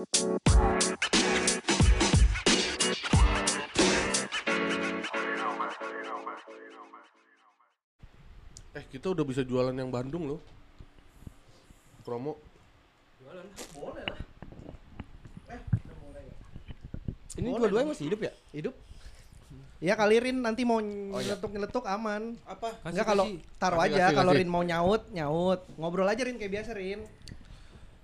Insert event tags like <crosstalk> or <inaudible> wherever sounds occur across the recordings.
Eh kita udah bisa jualan yang Bandung loh. Promo. Ini dua-duanya masih hidup ya? Hidup. Ya kali Rin nanti mau nyeletuk-nyeletuk aman. Apa? Enggak kalau taruh aja kalau. Rin mau nyaut, nyaut. Ngobrol aja Rin kayak biasa Rin.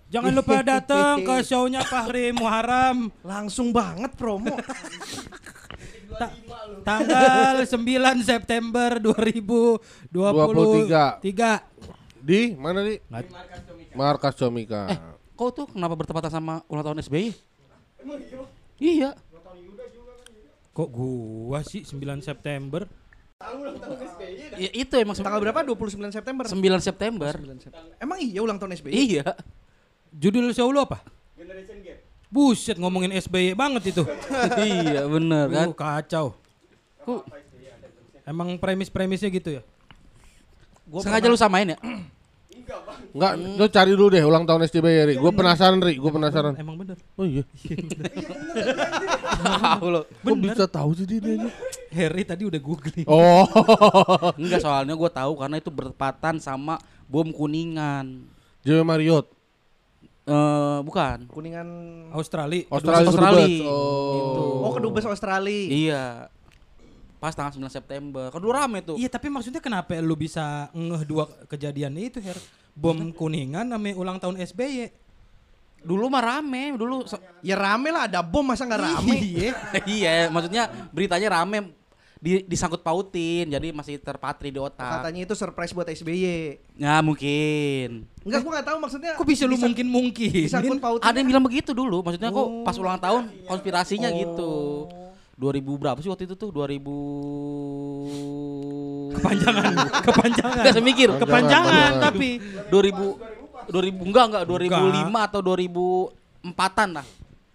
Jangan lupa <laughs> datang ke show-nya Fahri Muharam Langsung banget promo. Ta- tanggal 9 September 2023. Di mana di? Markas Comika. Kau tuh kenapa bertepatan sama ulang tahun SBY? Iya. Kok gua sih 9 September? Ya, itu emang Tanggal berapa? 29 September. 9 September. Emang iya ulang tahun SBY? Iya. Judul show lu apa? Buset ngomongin SBY banget itu. <laughs> iya, bener kan? Uh, kacau. Kok Emang premis-premisnya gitu ya? sengaja lu samain ya? Enggak, lu cari dulu deh ulang tahun SCBY Ri. Gue penasaran Ri, gue penasaran. Emang bener. Oh iya. <laughs> Tahu lo. Kok bisa tahu sih dia ini? Harry tadi udah googling. Oh. Enggak soalnya gue tahu karena itu bertepatan sama bom kuningan. JW Marriott. Eh bukan. Kuningan Australia. Australia. Australia. Dubes. Oh. Oh, kedubes Australia. Iya. Pas tanggal 9 September. Kan dulu rame tuh. Iya tapi maksudnya kenapa lu bisa ngeh dua kejadian itu Her? Bom kuningan sama ulang tahun SBY. Dulu mah rame, dulu Ya rame lah, ada bom masa nggak rame? Iya. <laughs> iya, maksudnya beritanya rame di, disangkut pautin, jadi masih terpatri di otak. Katanya itu surprise buat SBY. Ya mungkin. Enggak, gua nggak tahu maksudnya. Kok bisa lu disang- mungkin mungkin? disangkut pautin? Ada yang bilang begitu dulu, maksudnya kok Oh. pas ulang tahun konspirasinya Oh. gitu. 2000 berapa sih waktu itu tuh? 2000 Kepanjangan, <laughs> kepanjangan. Enggak saya mikir. Kepanjangan Kepanjangan. tapi 2000 2000 enggak enggak 2005 atau 2004-an lah.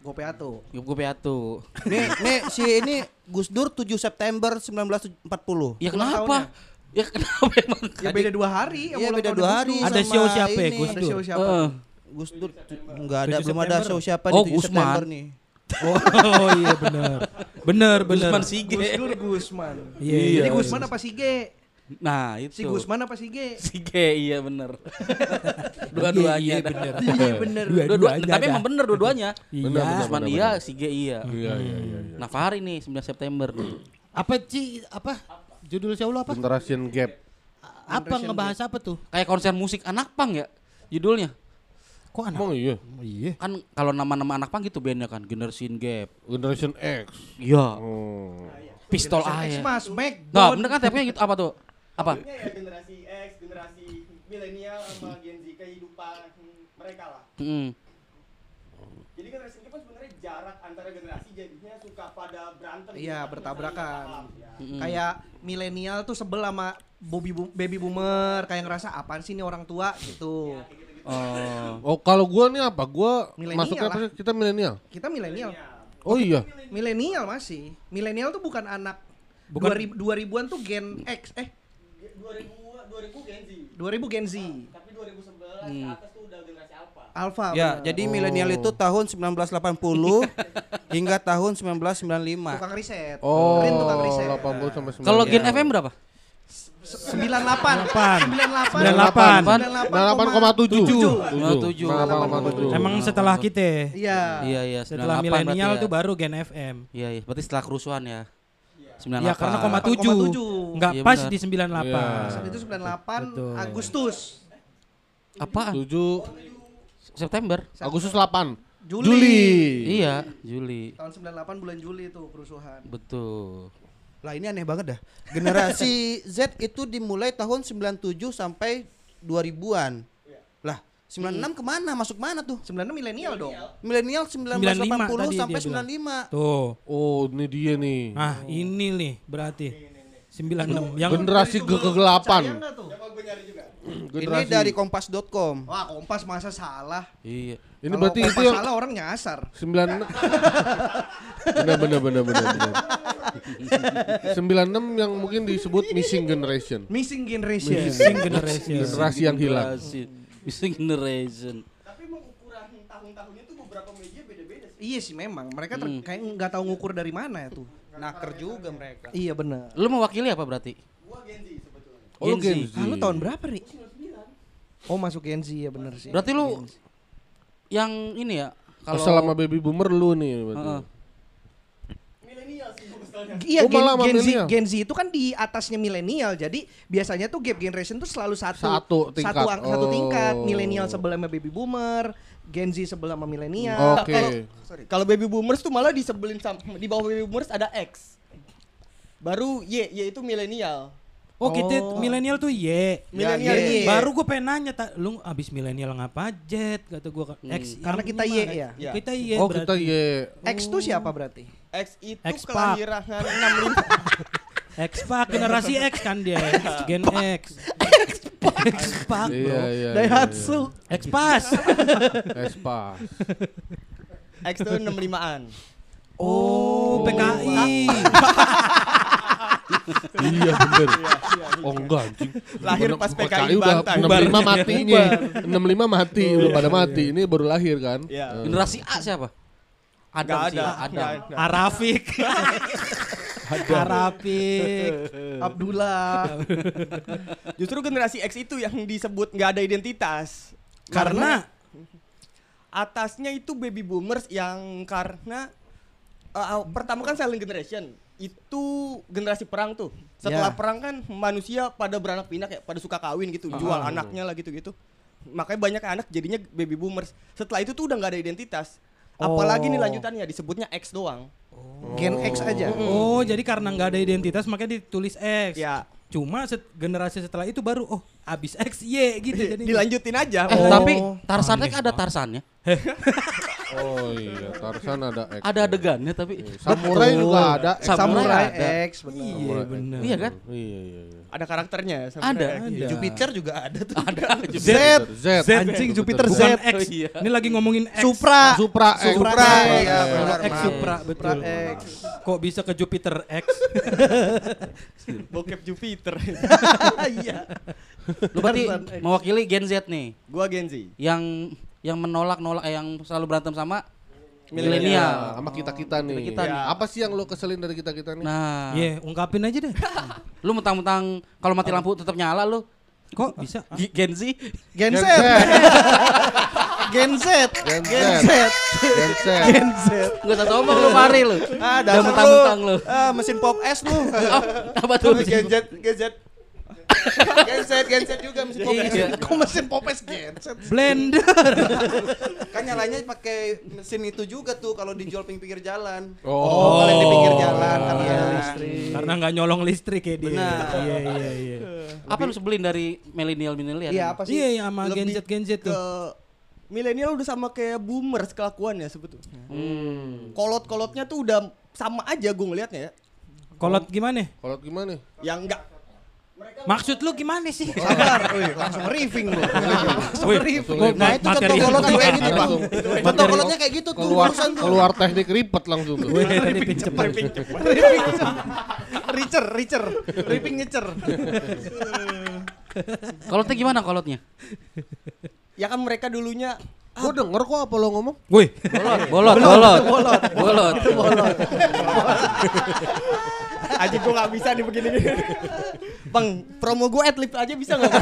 Gopeato. Gue piatu. Nih, nih si ini Gus Dur 7 September 1940. Ya kenapa? Ya kenapa emang? Ya beda dua hari. Iya, ulang beda dua Gus hari. Dur. Ada show siapa ya, ini. Gus Ada Dur? show siapa? Gus Dur enggak ada 7 belum ada show siapa Oh, di 7 Gusman. September nih. <laughs> Oh, oh iya benar. Benar benar. Gusman Sige. Gus Dur Gusman. Iya, Jadi iya. Gusman apa Sige? Nah, itu. Si Gusman apa Sige? <laughs> Sige, iya bener. <laughs> Dua-duanya. Iya, dah. bener. Iya bener. Dua-dua, Dua-duanya tapi emang bener dua-duanya. Iya. Gusman iya, Sige iya. Iya, iya, iya. iya. Nah, Fahri nih 9 September nih. Apa Ci apa? Judul lu apa? Generation Gap. Apa ngebahas apa tuh? Kayak konser musik anak pang ya judulnya. Kok anak? Emang iya. Oh, iya. Kan kalau nama-nama anak pang gitu bandnya kan Generation Gap. Generation X. Iya. Oh. Pistol X A ya. Mas Mac. Nah, bener kan tapnya gitu apa tuh? Apa? Ya generasi X, generasi milenial sama Gen Z kehidupan mereka lah. Mm. Jadi generasi ini kan sebenarnya jarak antara generasi jadinya suka pada berantem. Iya, gitu, bertabrakan. paham, ya. Mm-mm. Kayak milenial tuh sebel sama boom- baby boomer kayak ngerasa apaan sih ini orang tua gitu. Oh. Oh, kalau gua nih apa? Gua Milenial masuknya apa? Kita milenial. Kita milenial. Oh iya. Milenial masih. Milenial tuh bukan anak Bukan- 2000 2000-an tuh Gen X eh 2000 2000 Gen Z. 2000 Gen Z. Tapi 2011 ke atas tuh udah generasi Alpha. Alpha. Ya, bener. jadi milenial itu tahun 1980 <laughs> hingga tahun 1995. tukang riset. Oh, Rin tukang riset. 80 sampai 90. Kalau Gen FM berapa? 98. 98. 98,7. Tujuh. 98,7. Emang setelah kita Iya. Iya, iya, setelah 98 milenial tuh ya. baru Gen FM. Iya, iya. Berarti setelah kerusuhan ya. 98. Ya karena koma 8,7. tujuh. Enggak Iya, pas benar. di 98. Saat itu 98 Betul. Agustus. Apaan? 7 September. Agustus 8. Juli. Juli. Iya, Juli. Tahun 98 bulan Juli itu kerusuhan. Betul. Lah ini aneh banget dah. Generasi <laughs> Z itu dimulai tahun 97 sampai 2000-an. Lah, 96 ke mana? Masuk mana tuh? 96 milenial dong. Milenial 1980 tadi sampai dia bilang. 95. Tuh. Oh, ini dia nih. Nah, ini nih berarti 96 yang Generasi ke kegelapan. Tuh? Ini Generasi. dari kompas.com. Wah, Kompas masa salah. Iya. Ini Kalau berarti itu yang salah orang nyasar. 96 benar benar benar benar benar. 96 yang mungkin disebut missing generation. Missing generation. Missing generation. Generasi yang hilang. Missing generation. Tapi mau ukuran tahun tahun-tahunnya tuh beberapa media beda-beda sih. Iya sih memang. Mereka ter- Hmm. kayak nggak tahu ngukur dari mana ya tuh. Naker juga mereka. Iya benar. Lu mewakili apa berarti? Gua Gen Z sebetulnya. Oh, Gen Z. Gen Z. Ah, lu tahun berapa, Ri? Oh, masuk Gen Z ya benar sih. Berarti lu yang ini ya Oh, kalau selama baby boomer lu nih berarti. Sih maksudnya. Iya, Oh, Gen, malah Gen Z, milenial. Gen Z itu kan di atasnya milenial. Jadi biasanya tuh gap generation tuh selalu satu Satu tingkat. satu, ang- satu Oh. tingkat. Milenial sebelah sama baby boomer, Gen Z sebelah sama milenial. Oke. Kalau- sorry. Kalau baby boomers tuh malah disebelin sama di bawah baby boomers ada X. Baru Y, Y itu milenial. Oh, kita Oh. milenial tuh Y. Milenial Y. Y. Baru gue pengen nanya, tak, lu abis milenial ngapa jet? Kata gue X. Karena kita Y gimana? ya? Iya. Kita Y Oh, berarti. kita ye. X tuh siapa berarti? X itu X-Pac. kelahiran 65 X Pak generasi X kan dia. Gen X. X Pak. Iya, iya. Daihatsu. X Pas. Espa. X tuh 65-an. Oh, PKI. Iya bener. Oh enggak anjing. Lahir pas PKI udah Bantai. 65 matinya. 65 mati udah pada mati. Ini baru lahir kan? Iya. Eh. generasi A siapa? Adam ada. Adam. nggak ada. Arafik. Arafik. Abdullah. Justru generasi X itu yang disebut nggak ada identitas. Karena atasnya itu baby boomers yang karena uh, uh, pertama kan silent generation itu generasi perang tuh. Setelah Ya. perang kan manusia pada beranak pinak ya, pada suka kawin gitu, jual anaknya lah gitu-gitu. Makanya banyak anak jadinya baby boomers. Setelah itu tuh udah nggak ada identitas. Apalagi nih Oh. lanjutannya disebutnya X doang. Gen X aja. Oh, jadi karena nggak ada identitas makanya ditulis X. Ya, Cuma set- generasi setelah itu baru oh abis X Y gitu <laughs> jadi. dilanjutin aja. Eh, Oh. tapi Tarzan X ada Tarzannya. <laughs> Oh iya, Tarzan ada X. Ada adegannya tapi Samurai juga ada. X. Samurai Samurai ada. X benar. Iya Samurai. benar. Iya kan? Iya iya iya. Ada karakternya. Ada. sebenarnya. Ada. Jupiter juga ada tuh. Ada. Z. Z. Z. Anjing Jupiter Z. Bukan X. Iya. Ini lagi ngomongin X. Supra. Supra X. Supra. Iya, benar. X. Supra betul. X. Kok bisa ke Jupiter X? <laughs> Bokep Jupiter. <laughs> Iya. Lu berarti mewakili Gen Z nih Gua Gen Z. yang yang menolak nolak eh, yang selalu berantem sama Milenial. Sama kita-kita nih. Kita-kita nih. Apa sih yang lo keselin dari kita-kita nih? Nah, Iya, ungkapin aja deh. <laughs> lu mentang-mentang kalau mati lampu tetap nyala lu. Kok bisa? G- Gen Z. Gen Z. Gen Z. Gen Gen Z. Gen Z. Gen Z. Gua tak ngomong lu mari lu. Ah, Udah mentang-mentang lu. Ah, mesin pop es lu. <laughs> Oh, apa tuh? Gen Z, Gen Z. Gen Z, Gen Z juga mesin pop es. Iya. Kok mesin pop es Gen Z? Blender. Kan nyalanya pakai mesin itu juga tuh kalau dijual ping pinggir jalan. Oh. Paling di pinggir jalan karena Iya. listrik. Karena nggak nyolong listrik ya dia. Benar. Iya iya iya. Apa lu sebelin dari milenial milenial? Iya, apa sih? Iya iya sama Gen Lebih Z Gen Z ke tuh. milenial udah sama kayak boomers kelakuannya sebetulnya. Hmm. Kolot-kolotnya tuh udah sama aja gue ngelihatnya ya. Kolot gimana? Kalau gimana? Yang enggak Maksud lu gimana sih? <laughs> Sabar, langsung briefing lu. Langsung ini. Nah itu contoh materi- kolot kayak gitu bang. Kolotnya kayak gitu tuh keluar keluar teknik ribet langsung tuh. Wih, tadi pinjem. Richer, richer. Ripping nyecer. Kolotnya gimana kolotnya? ya kan mereka dulunya Gue denger kok apa lo ngomong? Wih, Bolot, bolot, bolot, bolot, bolot. aja gue nggak bisa nih begini bang promo gue adlib aja bisa nggak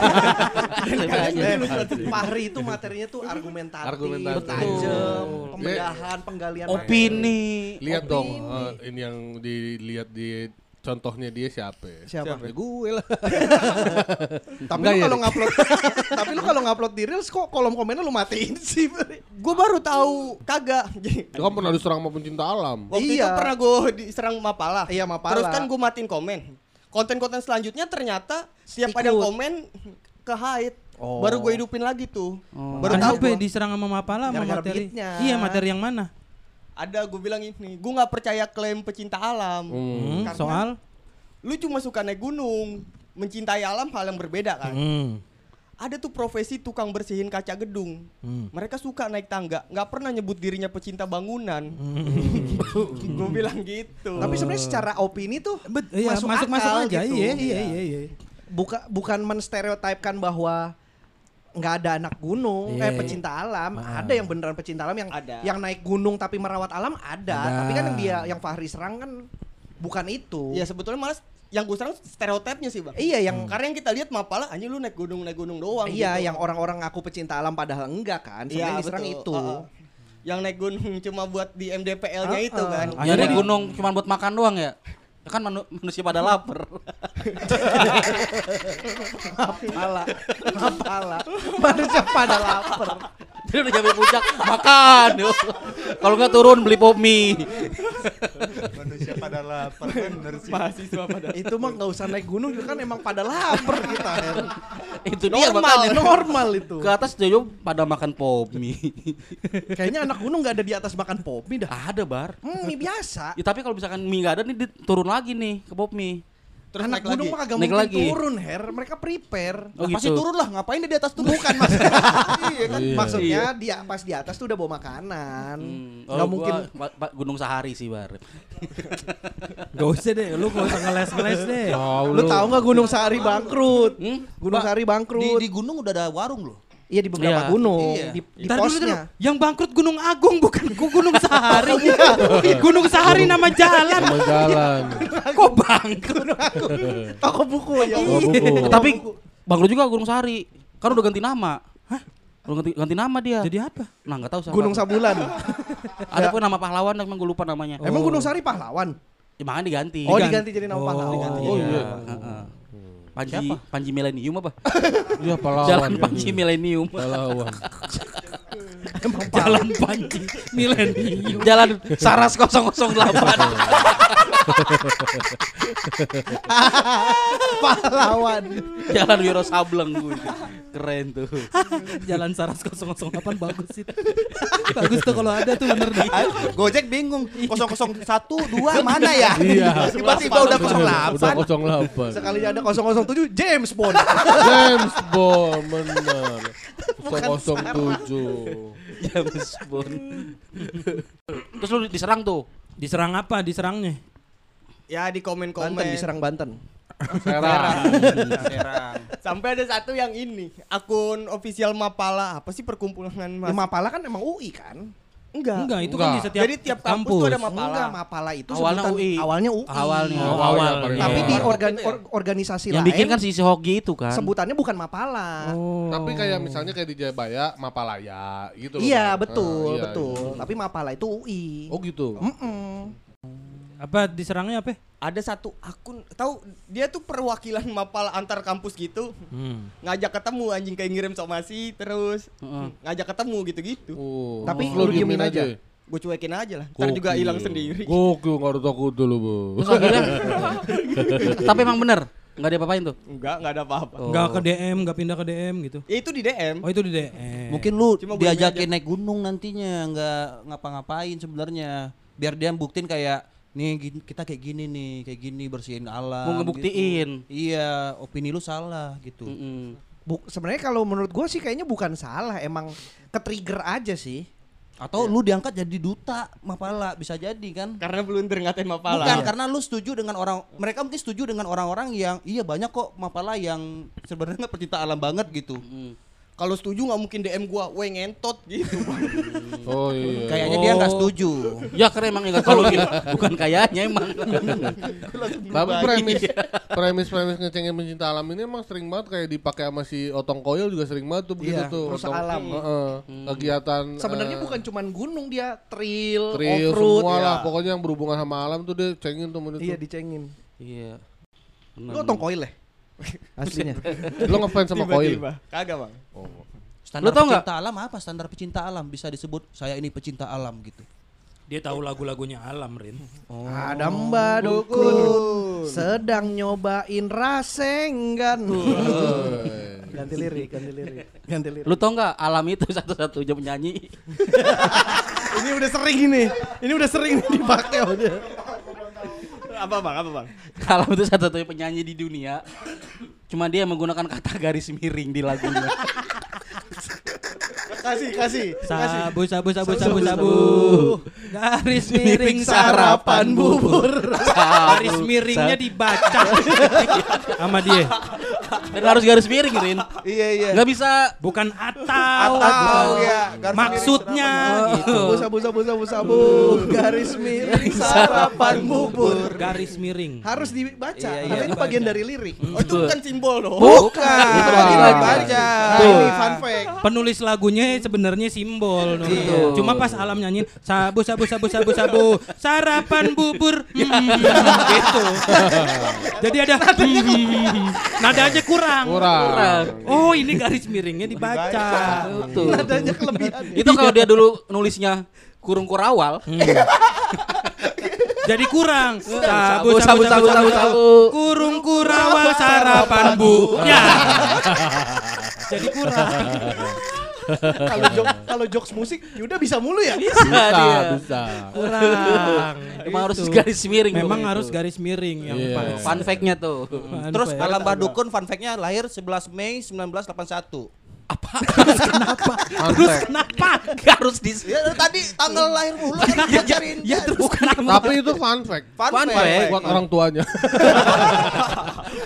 Fahri itu materinya tuh argumentatif, Argumentatif. tajam, pembedahan, penggalian Opini. Lihat dong eh, ini yang dilihat di contohnya dia siapa? ya? Siapa? Ya, gue lah. <laughs> Tapi lu ya, kalau ngupload <laughs> tapi lu kalau ngupload di Reels kok kolom komennya lu matiin sih? gue baru tahu kagak Jadi, Dia kan pernah diserang sama pencinta alam. waktu Iya. itu pernah gue diserang Mapala Iya, Mapala. terus kan gue matiin komen konten-konten selanjutnya ternyata setiap ada komen ke hide Oh. baru gue hidupin lagi tuh Oh. baru tahu gue diserang sama Mapala sama materi? beatnya. Iya, materi yang mana? ada gue bilang ini gue nggak percaya klaim pecinta alam Hmm. Hmm, Karena- soal lu cuma suka naik gunung mencintai alam hal yang berbeda kan Hmm. Ada tuh profesi tukang bersihin kaca gedung Hmm. mereka suka naik tangga nggak pernah nyebut dirinya pecinta bangunan Hmm. <laughs> gue bilang gitu Tapi sebenarnya secara opini tuh Bet, iya, masuk masuk masuk akal aja. gitu. Iya, iya, iya, iya. Buka, bukan menstereotipkan bahwa nggak ada anak gunung, Iya. eh pecinta alam. Ah. Ada yang beneran pecinta alam yang Ada. yang naik gunung tapi merawat alam ada. Ada. Tapi kan yang dia yang Fahri serang kan bukan itu. Ya sebetulnya malas yang gue serang stereotipnya sih bang. Iya yang Karena yang kita lihat Mapala anjing lu naik gunung naik gunung doang. iya gitu. yang orang-orang ngaku pecinta alam padahal enggak kan. Sebenarnya Iya yang diserang betul. itu. Heeh. yang naik gunung <laughs> cuma buat di MDPL-nya Ah, itu ah. kan. Ya naik gunung cuma buat makan doang ya. Ya kan manu- manusia pada lapar. <laughs> Mapala, mapala. Manusia pada lapar. Dia udah sampai puncak makan. Kalau nggak turun beli pop mie. Manusia pada lapar bener sih. Mahasiswa pada. itu mah nggak usah naik gunung juga kan emang pada lapar kita. Itu dia Normal, makanya. normal itu. Ke atas dia pada makan pop mie. Kayaknya anak gunung nggak ada di atas makan pop mie dah. Ada bar. Hmm, mie biasa. Ya, tapi kalau misalkan mie nggak ada nih turun lagi nih ke pop mie. Terus anak naik gunung lagi. mah kagak Naik mungkin lagi. turun, Her. Mereka prepare. Oh, Pasti gitu. turun lah, ngapain dia di atas tuh? Bukan maksudnya. <laughs> iya kan. Iya. Maksudnya dia pas di atas tuh udah bawa makanan. Hmm, Nggak oh, mungkin gua Pak- Pak Gunung Sahari sih bar. Gak usah deh, lu gak usah ngeles-ngeles deh. Tahu lu tahu nggak Gunung Sahari bangkrut? Hmm? Gunung Sahari Di, bangkrut. di gunung udah ada warung loh. Iya di beberapa Iya. gunung, Iya. di, di Ntar posnya. dulu. Yang bangkrut Gunung Agung bukan Gu- Gunung Sahari. <laughs> Gunung Sahari nama jalan. Sama jalan. <laughs> Kok bangkrut? <laughs> Toko buku ya. Oh, buku. Eh, tapi bangkrut juga Gunung Sahari. Kan udah ganti nama. Hah? Udah ganti, ganti nama dia. Jadi apa? nah nggak tahu. Gunung Sabulan. Ada pun nama pahlawan, emang gue lupa namanya. Emang Gunung Sahari pahlawan? Ya, makanya diganti. Oh, Diganti. diganti jadi nama Oh, pahlawan. Diganti Oh iya. Heeh. Panji Panji Millennium apa? <laughs> Iya pahlawan. Jalan Panji Millennium. Pahlawan. <laughs> Emang Jalan Panji Milenium. Jalan Saras 008. pahlawan. Jalan Wiro Sableng gue. Keren tuh. Jalan Saras 008 bagus itu. bagus tuh kalau ada tuh bener deh. Ah, Gojek bingung. 001 2 mana ya? Iya. Tiba-tiba udah 08. Udah 08. Sekali ada 007 James Bond. James Bond benar. 007. James Bond. Terus lu diserang tuh. Diserang apa? Diserangnya? Ya di komen-komen. Banten diserang Banten. Serang. Serang. Sampai ada satu yang ini, akun official Mapala. Apa sih perkumpulan Ya? Mapala kan emang UI kan? Enggak. Enggak, itu Enggak. kan di setiap Jadi tiap kampus, tuh ada Mapala. Enggak, Mapala itu Awalnya sebutan- UI. Awalnya UI. Awalnya. Oh, awal. iya, paling Tapi di organ ya? or- organisasi Yang lain bikin kan si Hoki itu kan. sebutannya bukan Mapala. Oh. Tapi kayak misalnya kayak di Jayabaya, Mapalaya gitu loh. Iya, kan. betul, Ah, iya, betul. iya. Tapi Mapala itu UI. Oh gitu. Mm-mm. Apa diserangnya apa? Ada satu akun, tahu dia tuh perwakilan Mapala antar kampus gitu. Hmm. Ngajak ketemu anjing kayak ngirim somasi terus Heeh. ngajak ketemu gitu-gitu. Oh, Tapi terus lu diemin aja. Gue cuekin aja lah. Ntar juga hilang sendiri. Gokil, nggak ada takut dulu, Bu. Terus <laughs> akhirnya Tapi emang bener Nggak diapa-apain tuh Enggak, enggak ada apa-apa. Oh. Enggak ke DM, enggak pindah ke DM gitu. Ya itu di DM. Oh itu di DM. Mungkin lu Cuma diajakin aja. naik gunung nantinya, nggak ngapa-ngapain sebenarnya. Biar dia buktiin kayak nih gini- kita kayak gini nih, kayak gini bersihin alam. Mau ngebuktiin. gitu. Iya, opini lu salah gitu. Mm-mm. Bu- sebenarnya kalau menurut gue sih kayaknya bukan salah, emang ke-trigger aja sih. Atau lu diangkat jadi duta Mapala bisa jadi kan? Karena blunder ngatain Mapala. Bukan karena lu setuju dengan orang mereka mungkin setuju dengan orang-orang yang iya banyak kok Mapala yang sebenarnya nggak pecinta alam banget gitu. Mm. Kalau setuju nggak mungkin DM gua, weh ngentot gitu. <laughs> Oh iya. Kayaknya dia nggak Oh. setuju. Ya karena emang nggak tahu gitu. Bukan kayaknya emang. <laughs> Tapi premis premis premis ngecengin pencinta alam ini emang sering banget kayak dipakai sama si Otong Koil juga sering banget tuh begitu Iya, tuh. Otong- alam. Heeh. Kegiatan Sebenarnya eh, bukan cuman gunung dia, trail, trail off-road. semua lah ya. pokoknya yang berhubungan sama alam tuh dia cengin tuh menit Iya dicengin. Iya. Lu otong koil ya? <laughs> Aslinya. Lo ngefans sama Koil? Kagak, Bang. Standar Lu tau nggak? pecinta alam apa? Standar pecinta alam bisa disebut saya ini pecinta alam gitu. Dia tahu lagu-lagunya Alam, Rin. Ada mbak dukun sedang nyobain rasenggan. <laughs> ganti lirik, ganti lirik, ganti lirik. Lu tau nggak alam itu <laughs> satu-satunya penyanyi Ini udah sering ini, ini udah sering dipakai udah. Apa, Bang? Apa, Bang? alam itu satu-satunya penyanyi di dunia. Cuma dia yang menggunakan kata garis miring di lagunya. Kasih, kasih, kasih. Sabu sabu sabu Sabu, sabu sabu. sabu. Garis miring sarapan bubur. Garis miringnya dibaca sama dia. Dan harus garis miring, Rin. Iya iya. Nggak bisa Bukan atau, Atau ya, garis maksudnya gitu. Sabu sabu sabu sabu sabu garis miring sarapan bubur. Garis miring. Harus dibaca Iya, iya, karena itu bagian dari lirik. Oh, itu bukan simbol loh. Bukan. Bukan. Bukan. baca. Ini fun fact. Penulis lagunya sebenarnya simbol. Iya. Cuma pas alam nyanyiin sabu sabu sabu sabu sabu sarapan bubur hmm, <laughs> gitu. Jadi ada hmm, <laughs> nadanya kurang. Kurang. Oh, ini garis miringnya dibaca. Tuh. Nadanya kelebihan. Itu kalau dia dulu nulisnya kurung kurawal. Jadi kurang. Sabu, sabu, sabu, sabu, sabu. Kurung kurawal sarapan bu. Ya. Jadi kurang. <laughs> Kalau jok kalau jokes musik Yuda bisa mulu ya? Bisa dia. Bisa. Kurang. Emang harus Itu. garis miring. Memang harus itu. garis miring yang Iya. pas. Fun fact-nya tuh. Fun Terus fact. Alam Badukun fun fact-nya lahir 11 Mei 1981. kenapa? Fun Terus fact. kenapa? Gak harus di Ya tadi tanggal lahir mulu kan gua cariin. Ya terus kenapa? Tapi itu fun fact. Fun, Fun fact. fact. Buat orang tuanya.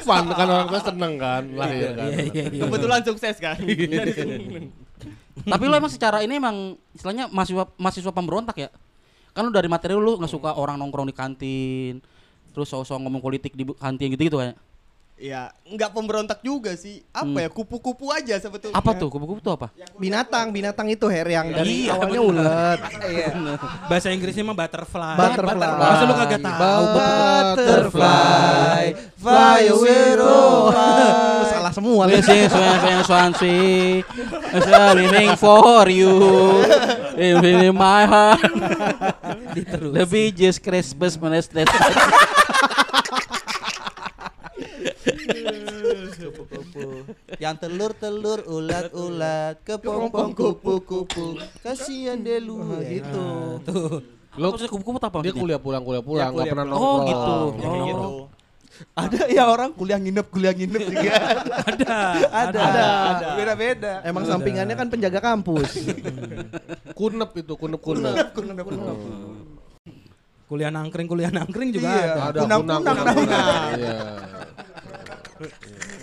fun kan orang tua seneng kan lahir kan. Iya, iya, iya. Kebetulan sukses kan. <laughs> Tapi lo emang secara ini emang istilahnya mahasiswa mahasiswa pemberontak ya? Kan lu dari materi lu nggak suka orang nongkrong di kantin, terus sosok ngomong politik di kantin gitu-gitu kayak. Ya, nggak pemberontak juga sih. Apa ya? Kupu-kupu aja sebetulnya. Apa tuh? Kupu-kupu tuh apa? Binatang, binatang itu Her yang dari Iya, awalnya bener. ulet. Bahasa Inggrisnya mah butterfly. Butterfly. Masa lu kagak tahu? Butterfly, fly away salah semua. This is when Swansea is living for you in my heart. <laughs> Lebih just Christmas menestes. <laughs> Yang telur-telur ulat-ulat kepompong kupu-kupu. Kasihan deh lu gitu. Tuh. Lu Maksudnya kupu-kupu apa dia kuliah pulang kuliah pulang Ya, nggak kuliah pernah pulang. Oh nongkrong. gitu. Kayak Oh. gitu. Ada ya orang kuliah nginep, kuliah nginep juga. <laughs> Ada. ada. Ada. Beda-beda. Emang sampingannya kan penjaga kampus. <laughs> Kunep itu kunep kunep. Kuliah nangkring, kuliah nangkring juga Iya. ada. Ada Kunang, kunang kunang, kunang. kunang. kunang. Iya. <laughs>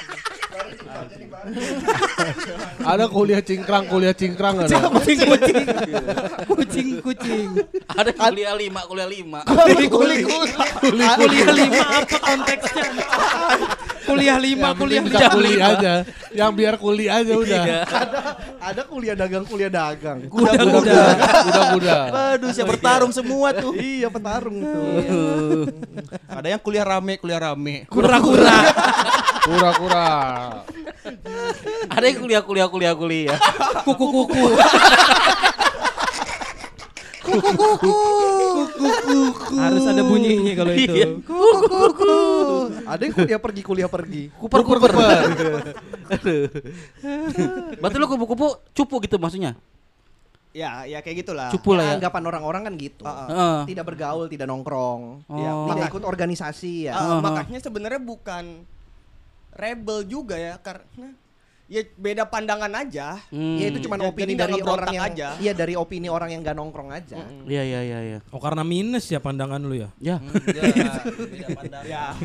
Ada kuliah cingkrang, kuliah cingkrang ada. Kucing, kucing. Kucing, kucing. Ada kuliah lima, kuliah lima. Kuli kuli kuli. Kuliah lima apa konteksnya? Kuliah lima, Yang kuliah bisa lima. kuliah aja. Yang biar kuliah aja udah. Ada kuliah dagang, kuliah dagang. Kuda-kuda. Udah udah. Waduh, siap bertarung semua tuh. Iya petarung tuh. Ada yang kuliah rame, kuliah rame. Kura-kura. <laughs> Kura-kura. Ada yang kuliah, kuliah, kuliah, kuliah. Kuku-kuku. Harus ada bunyinya kalau itu. Iya. Ada yang kuliah pergi, kuliah pergi. Kuper, kuper. Berarti lu kupu-kupu cupu gitu maksudnya? Ya, ya kayak gitulah. Cupu lah ya. Anggapan orang-orang kan gitu. Heeh. Tidak bergaul, tidak nongkrong. Oh. Ya, tidak ikut organisasi ya. Ah, Heeh. makanya sebenarnya bukan rebel juga ya karena ya beda pandangan aja. Hmm. Ya itu cuma Ya, opini dari orang yang aja. Iya dari opini orang yang gak nongkrong aja. Iya, iya, iya, iya. Oh karena minus ya pandangan lu ya? Ya. <laughs> Ya.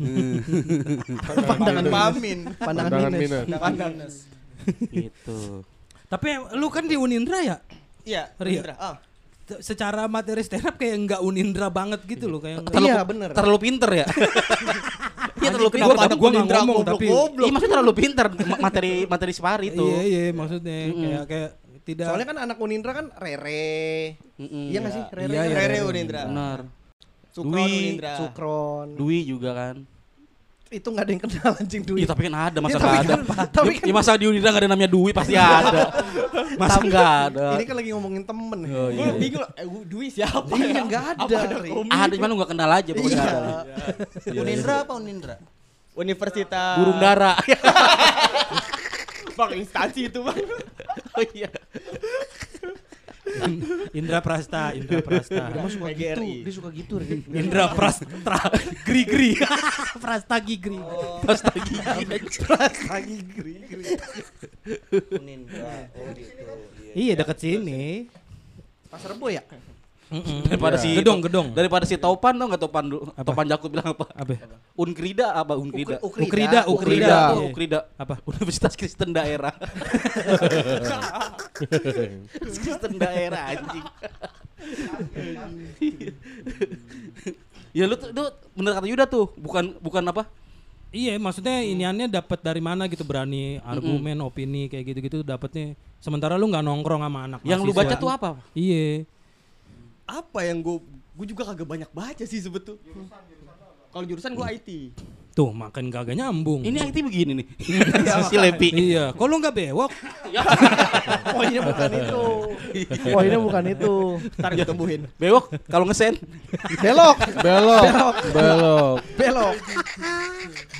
<laughs> Pandangan Pamin. Pandangan, Pandangan minus. minus. gitu. Tapi lu kan di Unindra ya? Iya, Ria. Indra. Ah. Secara materi stand up kayak nggak Unindra banget gitu loh kayak nggak- Terlalu, Iya, bener. Terlalu pinter ya? Iya terlalu pinter. kenapa ada gua nggak ngomong tapi Iya maksudnya terlalu pinter ma- materi materi Spari itu. Iya iya maksudnya kayak kayak tidak Soalnya kan anak Unindra kan Rere. Iya gak sih? Rere. Iya, iya. Rere Unindra. Benar. Sukron Dwi. Unindra. Sukron. Dwi juga kan. Itu gak ada yang kenal anjing Dwi. Iya tapi kan ada masa Iya, nggak ada. kan- tapi Ya, masa di Unindra nggak ada namanya Dwi pasti ada. Masa nggak ada. Ini kan lagi ngomongin temen. Oh, Gue iya. bingung, eh Dwi siapa? Iya, nggak ada. Ri. Ada cuma lu nggak kenal aja pokoknya Iya. ada. Unindra apa Unindra? Universitas Burung dara. Bang instansi itu bang. oh iya. Indra Prasta, Indra Prasta. Dia suka gitu. Dia suka gitu. Indra Prasta Gri Gri. <laughs> Prasta Gigri. Prasta gigi. Lagi geri geri. Unindra. Oh gitu. Iya dekat sini. Pasar Rebo ya? Mm-mm. Daripada Iya. si Gedong, gedong. Daripada si Topan tuh enggak Topan dulu. Topan Jakut bilang apa? Apa? Unkrida apa Unkrida? Ukri- Ukrida, Ukrida, Ukrida. Iya. Ukrida. Apa? Universitas Kristen Daerah. <laughs> Kristen Daerah anjing. ya lu tuh, lu bener kata Yuda tuh, bukan bukan apa? Iya, maksudnya iniannya dapat dari mana gitu berani argumen, opini kayak gitu-gitu dapatnya. Sementara lu nggak nongkrong sama anak Yang lu baca tuh apa? Iya. Apa yang gue gue juga kagak banyak baca sih sebetul. Kalau jurusan gue IT. Tuh, makin kagak nyambung. Ini IT begini nih. <laughs> si Lepi. Iya, lu nggak bewok? <laughs> Poinnya bukan itu. Poinnya bukan itu. Ntar gue tumbuhin. Bewok kalau ngesen. Belok, Belok, belok. belok.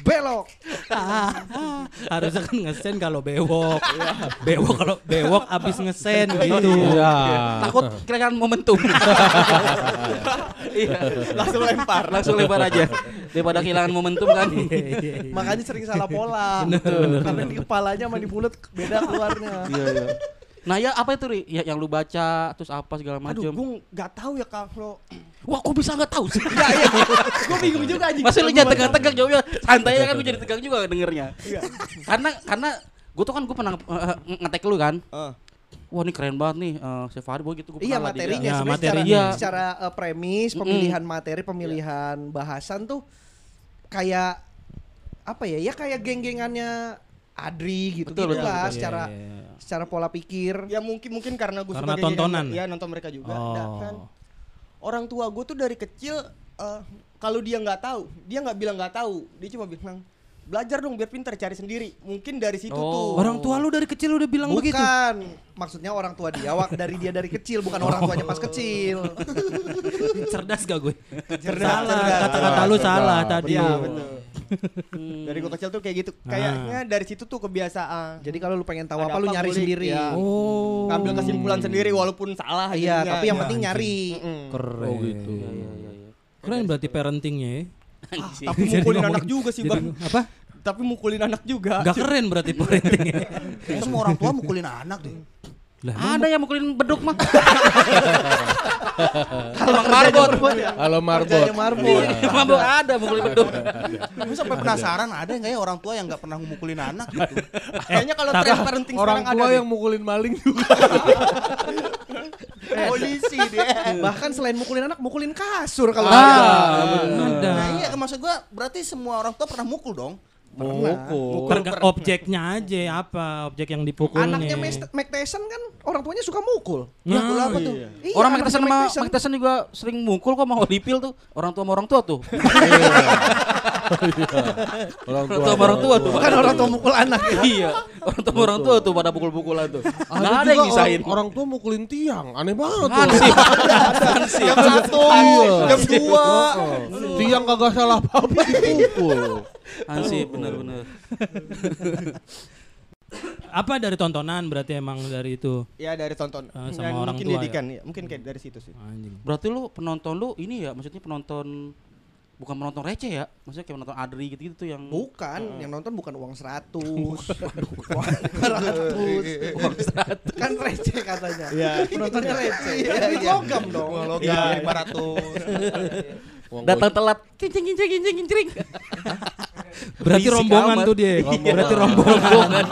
Belok. <laughs> Harusnya kan ngesen kalau bewok. bewok kalau bewok abis ngesen gitu. Iya. Takut kehilangan momentum. Iya. Langsung lempar. Langsung lebar aja. Daripada kehilangan momentum kan. Makanya sering salah pola. Karena di kepalanya sama di mulut beda keluarnya. Iya, iya. Nah ya apa itu Ri? Ya, yang lu baca terus apa segala Aduh, macam. gue nggak tahu ya kalau. Wah kok bisa nggak tahu sih? Iya, iya. gue bingung juga anjing. Masih lu jangan tegang-tegang jawabnya. Santai aja kan gue jadi tegang juga dengernya. Iya. karena karena gue tuh kan gue pernah eh, ngetek lu kan. Eh. Wah ini keren banget nih eh Chef Fahri gue gitu gue Iya materinya Ya, sebenarnya secara, materinya. secara uh, premis pemilihan materi pemilihan bahasan tuh kayak apa ya ya kayak geng-gengannya Adri gitu Betul, gitu betul, lah betul. secara Iya, iya, iya. secara pola pikir Ya mungkin mungkin karena gue Karena sebagai tontonan. Ya nonton mereka juga. Oh. Dan kan orang tua gue tuh dari kecil eh, kalau dia nggak tahu, dia nggak bilang nggak tahu, dia cuma bilang belajar dong biar pintar cari sendiri. Mungkin dari situ Oh. tuh. Orang tua lu dari kecil udah bilang begitu. bukan maksudnya orang tua dia wak dari dia dari kecil bukan orang tuanya pas kecil <laughs> Cerdas gak gue? Cerdas, salah, kata-kata lu Cerdas. salah tadi. Iya betul. dari gue kecil tuh kayak gitu. Ah. Kayaknya dari situ tuh kebiasaan. jadi kalau lu pengen tahu Ada apa lu apa, nyari ngulik, sendiri ya. Oh. Ngambil kesimpulan sendiri walaupun salah. iya tapi yang Ya, penting anjing. nyari. Keren. Oh gitu. Keren berarti parentingnya ya. Anjing. Tapi mukulin anak juga sih bang. Apa? Tapi mukulin anak juga. Gak keren berarti parentingnya. Kayaknya <laughs> semua orang tua mukulin anak deh. Lah, Ada yang mukulin beduk mah. Emang <laughs> marbot. Halo Marbot. Marbot. <laughs> Bang, ada mukulin beduk. Gue sampai penasaran ada nggak ya orang tua yang nggak pernah mukulin anak gitu. Kayaknya kalau tren parenting Orang tua ada yang mukulin maling juga. Polisi dia. bahkan selain mukulin anak mukulin kasur kalau Ah, ada. Nah iya maksud gua berarti semua orang tua pernah mukul dong. Mukul. Terga- objeknya aja apa objek yang dipukulnya. Anaknya Mike Tyson kan orang tuanya suka mukul. Nah, Mukul apa tuh? Iya, Orang Mike Tyson Mike sama Tyson. Mike Tyson juga sering mukul kok sama Holyfield tuh. Orang tua sama orang tua tuh. <laughs> Orang Orang tua sama orang tua tuh. Bukan orang tua mukul anak ya. Iya. Orang tua orang tua tuh pada pukul-pukulan tuh. Nggak ada juga yang ngisahin. Orang, orang tua mukulin tiang. Aneh banget tuh. Hansip. Jam satu, jam dua. Tiang kagak salah apa-apa <laughs> dipukul. Hansip bener-bener. <laughs> Apa dari tontonan berarti emang dari itu. Ya dari tonton. Ah, sama Dan orang mungkin tua ya. didikan ya. Mungkin kayak dari situ sih. Anjing. Berarti lu penonton lu ini ya maksudnya penonton bukan penonton receh ya? Maksudnya kayak penonton Adri gitu-gitu tuh yang Bukan, yang nonton bukan uang 100. uang 100. uang seratus. kan receh katanya. Iya. Penontonnya receh. Kan duit logam dong. Iya, 500. Uang Datang telat. Kincing kincing kincing kincing. Berarti rombongan amat. tuh dia. Rombongan. Berarti rombongan.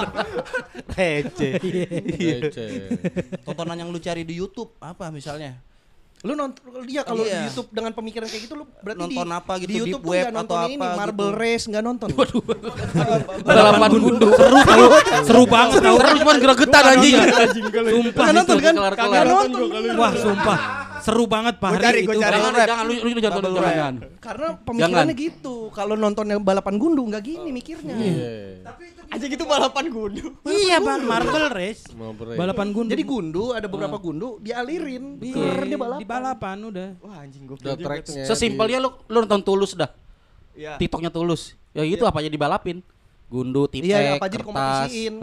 Receh. receh. Tontonan yang lu cari di YouTube apa misalnya? Lu nonton dia kalau Iya. di YouTube dengan pemikiran kayak gitu lu berarti Nonton di, apa gitu, di YouTube tuh web nggak nonton atau ini apa Marble gitu. Race nggak nonton. Balapan <laughs> gundu. Seru tau. Seru banget tau. Terus cuman geregetan anjing. Sumpah. Nggak nonton kan? Kagak nonton. Wah sumpah. Seru banget Pak Hari cari, itu. cari. Jangan, jangan lu lu jangan Bubble jangan. wrap. jangan. Karena pemikirannya Jangan. gitu. Kalau nontonnya balapan gundu nggak gini mikirnya. Iya. Aja gitu balapan gundu. Iya Bang, Marble Race. Balapan gundu. Jadi gundu ada beberapa gundu dialirin. Iya, Keluar dia balapan. Di balapan udah. Wah anjing gue. Udah tracknya. Sesimpelnya lu lu nonton tulus dah. Iya. TikToknya tulus. Ya gitu apa aja dibalapin. Gundu, tipek, Iya, apa aja kertas. Wah, anjing,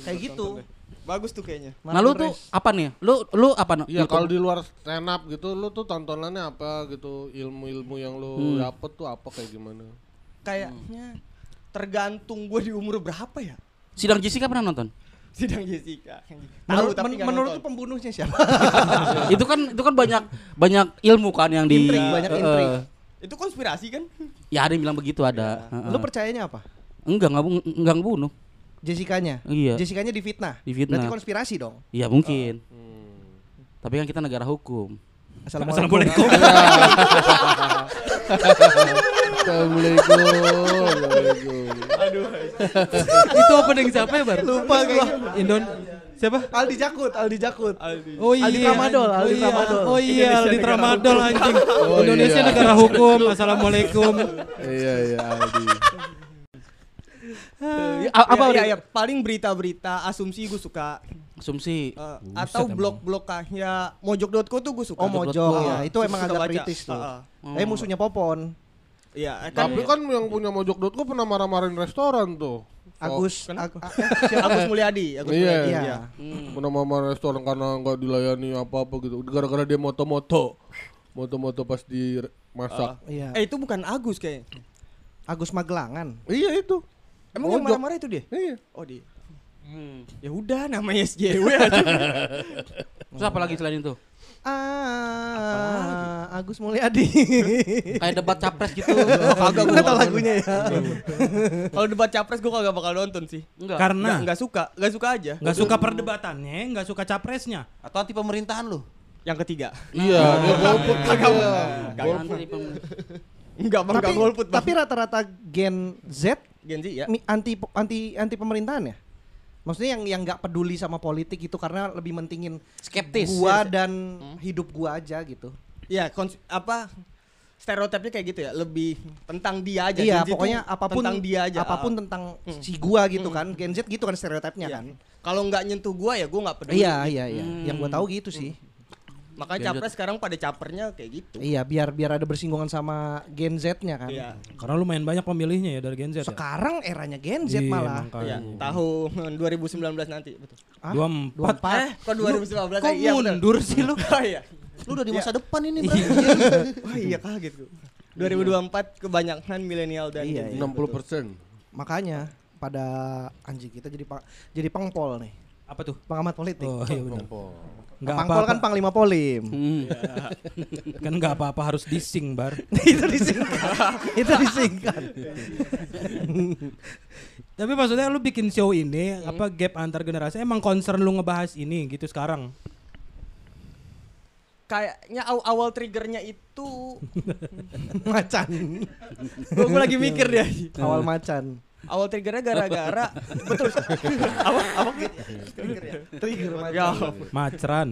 Kayak gitu. Bagus tuh kayaknya. Nah lu tuh apa nih? Lu lu apa? Iya YouTube? kalau di luar stand up gitu lu tuh tontonannya apa gitu ilmu-ilmu yang lu Hmm. dapet tuh apa kayak gimana? Kayaknya tergantung gue di umur berapa ya. Sidang Jessica pernah nonton? Sidang Jessica. Tahu Menurut, tapi men- menurut nonton. lu pembunuhnya siapa? <laughs> itu kan itu kan banyak banyak ilmu kan yang di Intrik, banyak eh, intrik. eh, itu konspirasi kan? ya ada yang bilang begitu ada. Heeh. Lu percayanya apa? enggak enggak enggak ngebunuh. Jessica-nya. Iya. Jessica-nya difitnah. Difitnah. Berarti konspirasi dong. Iya mungkin. Tapi kan kita negara hukum. Assalamualaikum. Assalamualaikum. Assalamualaikum. itu opening siapa ya, Bar? Lupa gua. Indon siapa? Aldi Jakut, Aldi Jakut. Oh iya. Aldi Tramadol, oh Aldi iya. Tramadol. Oh iya, Indonesia Aldi negara Tramadol anjing. <laughs> Oh Indonesia iya. negara hukum. Assalamualaikum. Iya iya Aldi. Ya, a- apa ya, udah? ya, ya, paling berita-berita asumsi gue suka Asumsi. Eh, atau blog-blog kayak mojok.co tuh gue suka. Oh Mojok Ah, ya, itu emang agak baca. kritis tuh. Ah, ah. Eh musuhnya Popon. Iya, kan Tapi kan yang punya mojok.co pernah marah-marahin restoran tuh. Agus, kenapa? Ag- ah, <laughs> eh, siapa? Agus Mulyadi, Agus Iya. Mulyadi. Iya. Pernah marah restoran karena nggak dilayani apa-apa gitu. Gara-gara dia moto-moto. Moto-moto pas dimasak. Iya. Eh itu bukan Agus kayak. Agus Magelangan. Iya itu. Emang yang Mojok. marah-marah itu dia? Iya. Oh dia. Ya udah namanya SJW aja. <laughs> Terus apa lagi selain itu? Ah, Agus Mulyadi. <laughs> Kayak debat capres gitu. <laughs> kagak Gue tahu lagunya ya. Kalau debat capres gue kagak bakal nonton sih. Enggak. Nggak, Karena nggak suka, nggak suka aja. nggak suka perdebatannya, nggak suka capresnya. Atau anti pemerintahan lu? Yang ketiga. Iya, dia golput Kagak. Kagak. Enggak bang, tapi enggak golput bang. tapi rata-rata Gen Z Gen Z ya. anti anti anti pemerintahan ya. Maksudnya yang yang nggak peduli sama politik itu karena lebih mentingin Skeptis. gua dan hidup gua aja gitu. Kons- apa stereotipnya kayak gitu ya, lebih tentang dia aja. iya, Gen Z pokoknya apa pun tentang dia aja. apa pun Ah. tentang si gua gitu kan. Gen Z gitu kan stereotipnya Iya. kan. Kalau nggak nyentuh gua ya gua nggak peduli. Iya, iya, iya. Yang gua tahu gitu sih. Makanya capres sekarang pada capernya kayak gitu. Iya, biar biar ada bersinggungan sama Gen Z-nya kan. Iya. Karena lumayan banyak pemilihnya ya dari Gen Z ya. Sekarang eranya Gen Z Iya, malah. Iya, tahun 2019 nanti, betul. Ah, Dua empat. 24. Eh, kok 2019? Kok iya, betul. mundur sih lu? <laughs> Oh iya. Lu udah di masa Iya. depan ini, <laughs> Bang. Wah, iya kaget gua. 2024 kebanyakan milenial dan Iya, Gen Z, iya. 60 persen. Makanya pada anjing kita jadi jadi pangpol nih. Apa tuh? Pengamat politik. Oh iya benar. Nggak Pangpol apa-apa. kan panglima polim. Hmm. <laughs> Kan nggak apa-apa harus dising bar. <laughs> itu disingkat. itu disingkat. <laughs> Tapi maksudnya lu bikin show ini apa gap antar generasi emang concern lu ngebahas ini gitu sekarang. Kayaknya aw- awal triggernya itu macan. gua lagi mikir deh. Awal macan. Awal triggernya gara-gara betul. <laughs> apa apa trigger ya? Trigger. Ya. Macran.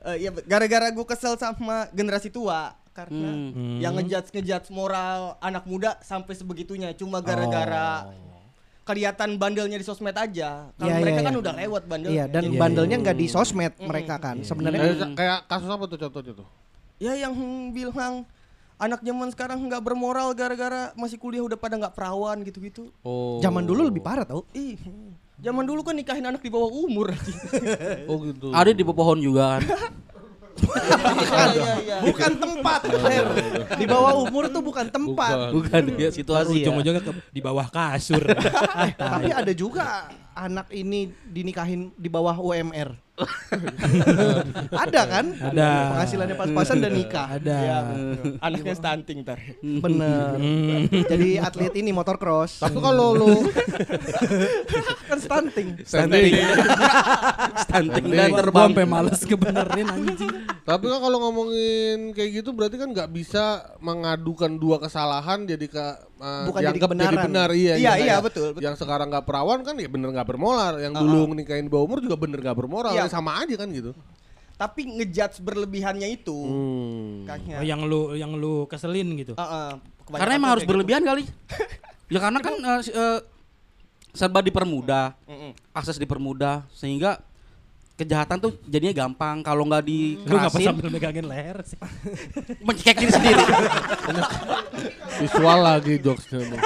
Eh, iya, gara-gara gue kesel sama generasi tua karena Hmm. yang ngejudge ngejudge moral anak muda sampai sebegitunya cuma gara-gara kelihatan bandelnya di sosmed aja. Kalau Iya, iya, mereka kan iya. udah lewat bandel. Iya, dan Iya, bandelnya nggak di sosmed mereka kan. Sebenarnya Kayak, kayak kasus apa tuh contohnya tuh? Ya yang bilang anak zaman sekarang nggak bermoral gara-gara masih kuliah udah pada nggak perawan gitu-gitu. Oh. zaman dulu lebih parah tau. Ih, zaman dulu kan nikahin anak di bawah umur. <laughs> Oh gitu. Ada di bawah pohon juga kan. Iya, iya. Bukan tempat. Ler. Di bawah umur tuh bukan tempat. Bukan ya situasi ya. Ujung-ujungnya ke- di bawah kasur. <laughs> Tapi ada juga anak ini dinikahin di bawah UMR. <laughs> ada kan? Ada. Penghasilannya pas-pasan dan nikah. Ada. Iya, Anaknya stunting ntar. Bener. Hmm. Jadi atlet ini motor cross. Tapi kalau lu <laughs> kan stunting. Stunting <laughs> Ini dan terbang. sampai males kebenerin anjing. tapi kan kalau ngomongin kayak gitu berarti kan nggak bisa mengadukan dua kesalahan jadi ke uh, Bukan jadi kebenaran. benar iya Iya, yang iya, betul, betul. yang sekarang nggak perawan kan ya bener nggak bermoral yang dulu nikahin di bawah umur juga bener nggak bermoral Iya. Sama aja kan gitu Tapi ngejudge berlebihannya itu hmm. kayaknya. Oh, yang lu yang lu keselin gitu. Ah, kebanyakan Karena emang harus kayak berlebihan kali. ya karena kan eh, si- eh, serba dipermudah, gitu. Mm-mm. akses dipermudah sehingga kejahatan tuh jadinya gampang kalau nggak Lu ngapa sambil megangin leher sih? <laughs> mencekik diri sendiri. visual lagi jokesnya.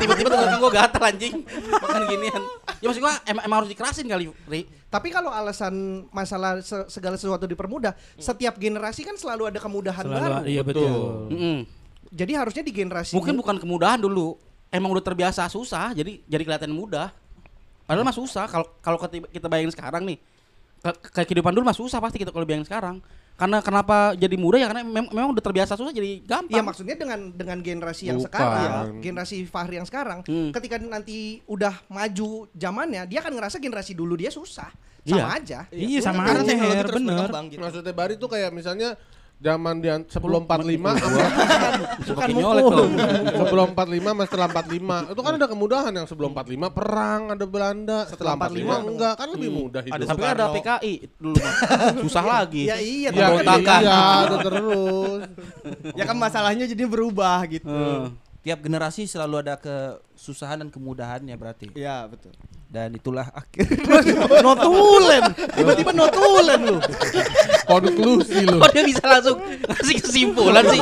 Tiba-tiba tenggorokan gua gatal anjing. Makan ginian. Ya maksud gua emang, emang harus dikerasin kali, Ri. Tapi kalau alasan masalah se- segala sesuatu dipermudah, setiap generasi kan selalu ada kemudahan baru. Selalu iya betul. Mm-mm. Jadi harusnya di generasi Mungkin bukan kemudahan dulu. emang udah terbiasa susah jadi jadi kelihatan mudah. Padahal mah susah kalau kalau kita bayangin sekarang nih. ke- Kayak kehidupan dulu mah susah pasti kita kalau bayangin sekarang. Karena kenapa jadi mudah ya karena mem- memang udah terbiasa susah jadi gampang. Iya maksudnya dengan dengan generasi yang Bukan. sekarang, generasi Fahri yang sekarang, Hmm. ketika nanti udah maju zamannya, dia akan ngerasa generasi dulu dia susah, sama Iya. aja. Iya sama Karena aja teknologi Her, terus bener. berkembang gitu. Maksudnya Bari tuh kayak misalnya zaman dia sebelum 45 sama Bukan nyolek dong. sebelum 45 sama setelah 45 itu kan ada kemudahan yang sebelum 45 perang ada Belanda setelah 45 enggak kan lebih mudah hidup. Tapi ada PKI dulu mah. susah lagi. Ya iya, ya, kan- iya, ada terus. Ya kan masalahnya jadi berubah gitu. Eh. Tiap generasi selalu ada kesusahan dan kemudahannya berarti. Iya, betul. Dan itulah akhir. <laughs> notulen, tiba-tiba notulen lu. Konklusi lu. Kok dia bisa langsung ngasih kesimpulan sih?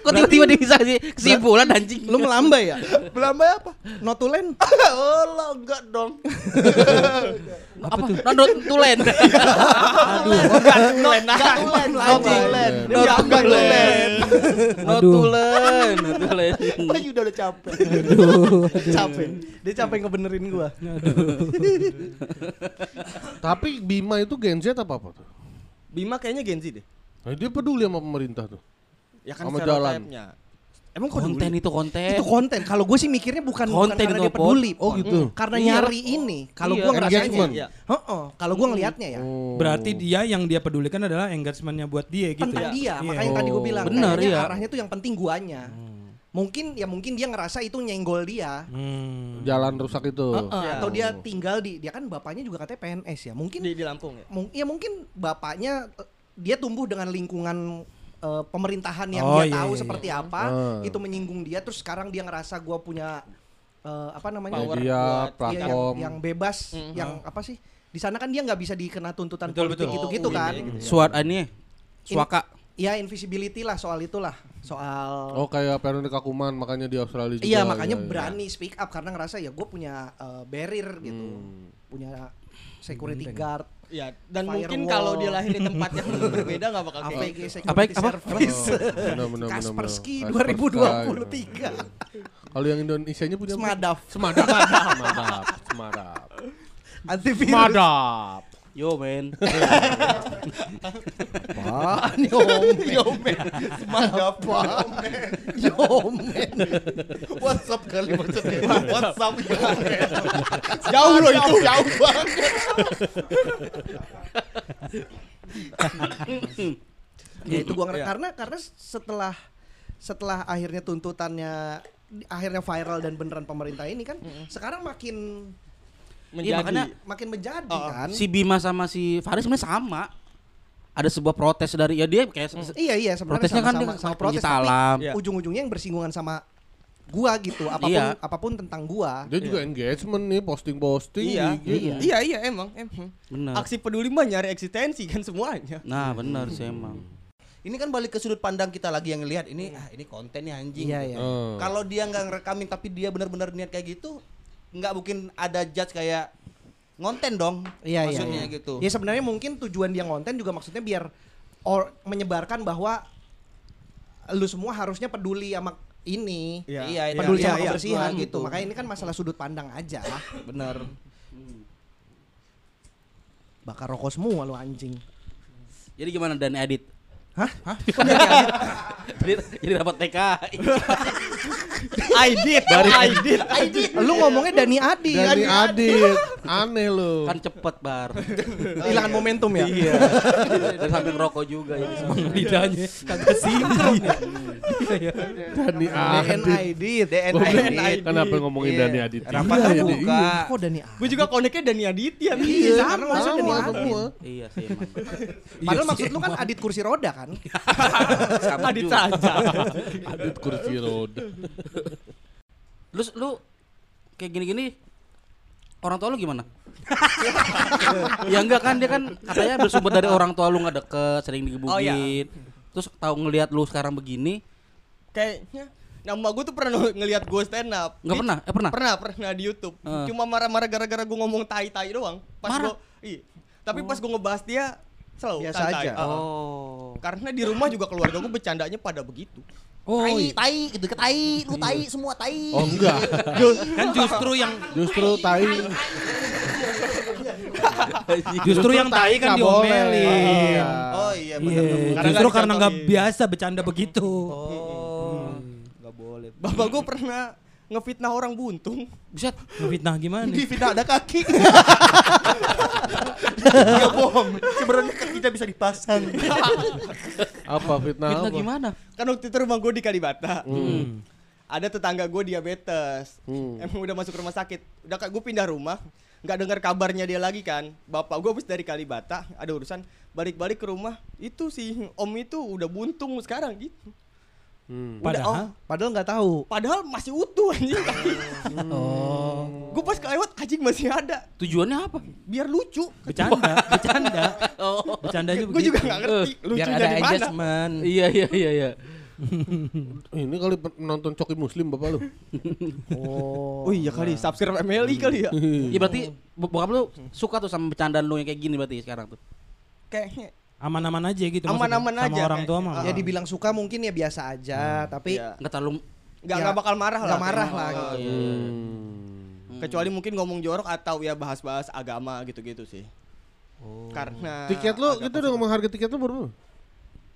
Kok tiba-tiba dia bisa ngasih kesimpulan anjing? Lu melambai ya? Melambai apa? Notulen. <laughs> oh, lo enggak dong. <laughs> apa tuh? Nonton <laughs> tulen. Aduh. Tulen, nah. Tulen, Tulen. No Dia enggak tulen. No Aduh. tulen, no tulen. Lagi udah udah capek. Aduh. capek. Dia capek ngebenerin gua. Tapi Bima itu Gen Z apa apa tuh? Bima kayaknya Gen Z deh. Nah, dia peduli sama pemerintah tuh. Ya kan stereotipnya. Emang Konten itu konten. Itu konten. Kalau gue sih mikirnya bukan, bukan Konten karena dia peduli. Oh, gitu. Mm, Karena Iya. nyari ini. Kalau Iya, gua ngerasanya. Iya. Heeh, kalau gua ngelihatnya ya. Oh. Berarti dia yang dia pedulikan adalah engagementnya buat dia gitu. tentang dia, Iya. makanya tadi gue bilang Bener, kayaknya iya. arahnya tuh yang penting guanya. Mungkin ya mungkin dia ngerasa itu nyenggol dia. Hmm. jalan rusak itu. Heeh, Iya. atau dia tinggal di dia kan bapaknya juga katanya PNS ya. Mungkin di, di Lampung ya. mung- ya mungkin bapaknya eh, dia tumbuh dengan lingkungan eh, pemerintahan yang Oh, dia iya, tahu iya, seperti apa, Ah. itu menyinggung dia terus sekarang dia ngerasa gua punya eh, apa namanya? Power Media, buat- Iya, yang, platform. yang bebas, Mhm. yang apa sih? Di sana kan dia nggak bisa dikena tuntutan Betul, politik gitu-gitu Oh, kan. iya, gitu. Suat ini suaka. Ya invisibility lah soal itulah, soal Oh kayak Veronica Kuman makanya di Australia juga. Iya makanya iya, iya. berani speak up karena ngerasa ya gue punya eh, barrier gitu, Hmm. punya security guard, Ya, dan Firewall. mungkin kalau dia lahir di tempat yang <laughs> berbeda nggak bakal kayak APG gitu. security apa? service, Oh, benar, Kaspersky benar, benar. 2023, Kalau yang Indonesianya punya apa? Smadaf, Semadap. Semadap. Semadap. antivirus, Semadap. Yo men. Apaan, Yomen, Yomen, Smadaf, Yomen, WhatsApp kali maksudnya. WhatsApp. Jauh loh itu. Jauh banget. ya itu gua ngerti Iya. karena karena setelah setelah akhirnya tuntutannya akhirnya viral dan beneran pemerintah ini kan sekarang makin Menjadi. Iya, makanya makin menjadi Oh, kan si Bima sama si Faris sebenarnya sama. Ada sebuah protes dari ya dia kayak se- Iya iya sebenarnya protesnya kan sama-sama dia sama sama protes tapi alam. Iya. ujung-ujungnya yang bersinggungan sama gua gitu apa pun Iya. apa pun tentang gua. Dia juga engagement nih, posting-posting Iya, di IG. iya. iya, iya emang, emang. Bener. Aksi peduli mah nyari eksistensi kan semuanya. Nah, benar sih emang. Ini kan balik ke sudut pandang kita lagi yang ngelihat ini ah ini konten nih anjing. Iya gitu. iya. Eh. Kalau dia nggak ngerekamin tapi dia benar-benar niat kayak gitu, nggak mungkin ada judge kayak ngonten dong. Iya iya. maksudnya iya. gitu. Ya sebenarnya mungkin tujuan dia konten juga maksudnya biar or menyebarkan bahwa lu semua harusnya peduli sama ini. Iya. Iya, iya, peduli iya, sama iya. kebersihan Betul, gitu. betul. Makanya ini kan masalah sudut pandang aja. <laughs> Bener. Bakar rokok semua lu anjing. Jadi gimana dan edit? Hah? <laughs> jadi, jadi dapat TKI. <laughs> I did, I did, I did. Lu ngomongnya Dani Adi. Dani Adit. Aneh lu. kan cepet bar. <laughs> Hilangan momentum ya. iya. <laughs> Dan sambil ngerokok juga ya. <laughs> Lidahnya kagak sinkron ya. Iya. Dani Adit. DNI. DNI. Kenapa ngomongin Iya. Dani Adit? Rapat Iya, terbuka. iya. Kok Dani Adi? Gue juga koneknya Dani Aditya. Iya, karena Sama maksudnya Dani Adi. semua. Iya sih emang. Padahal Iya maksud lu kan. Adit kursi roda kan? Sama Adit saja. Adit kursi roda. Lu lu kayak gini-gini orang tua lu gimana? ya enggak kan dia kan katanya bersumber dari orang tua lu nggak deket, sering digebukin. Oh, iya. Terus tahu ngelihat lu sekarang begini, Kayaknya nama gue tuh pernah <laughs> ngelihat gue stand up. nggak pernah? Eh pernah? Pernah, pernah di YouTube. Eh. Cuma marah-marah gara-gara gue ngomong tai-tai doang. Pas Marah? gue, iya. Tapi pas gue ngebahas dia selalu Biasa santai. aja. Ah. Oh. Karena di rumah juga keluarga gue bercandanya pada begitu. Oh, tai, iya. tai, gitu ke tai, lu tai, semua tai. Oh enggak. <laughs> kan justru yang Justru tai. justru yang tai kan nggak diomelin. Iya. Oh iya Iya, benar. Karena justru nggak karena nggak biasa bercanda begitu. Oh. Enggak boleh. Bapak gue pernah ngefitnah orang buntung. Buset. Ngefitnah gimana? Di fitnah ada kaki. <laughs> Iya bohong. Sebenarnya kita bisa dipasang. <laughs> Apa fitnah Fitnah apa? gimana? Kan waktu itu rumah gue di Kalibata. Hmm. Ada tetangga gue diabetes. Hmm. Emang udah masuk rumah sakit. Udah kayak gue pindah rumah. nggak dengar kabarnya dia lagi kan. Bapak gue habis dari Kalibata. Ada urusan. Balik-balik ke rumah. Itu si om itu udah buntung sekarang gitu. Hmm. Udah, Padahal oh, Padahal nggak tahu. padahal masih utuh anjing. <laughs> Oh. gue pas kelewat anjing masih ada. Tujuannya apa? Biar lucu. bercanda, <laughs> bercanda. <laughs> Bercandanya Gue juga begitu. nggak ngerti Biar lucunya ada di mana. adjustment. Iya iya iya iya. Ini kali nonton Coki Muslim bapak lu. Oh. Oh iya kali, subscribe MLI kali ya. Iya berarti bo- bokap lu suka tuh sama bercandaan lu yang kayak gini berarti sekarang tuh. Kayaknya Aman-aman aja gitu. Aman-aman Sama aja, orang tua mah. Ya dibilang suka mungkin ya biasa aja, tapi Iya. Enggak terlalu nggak Ya, nggak bakal marah lah. nggak marah lah Oh, gitu. Hmm. Kecuali mungkin ngomong jorok atau ya bahas-bahas agama gitu-gitu sih. Karena Tiket lu agak gitu udah ngomong harga tiket lu berapa?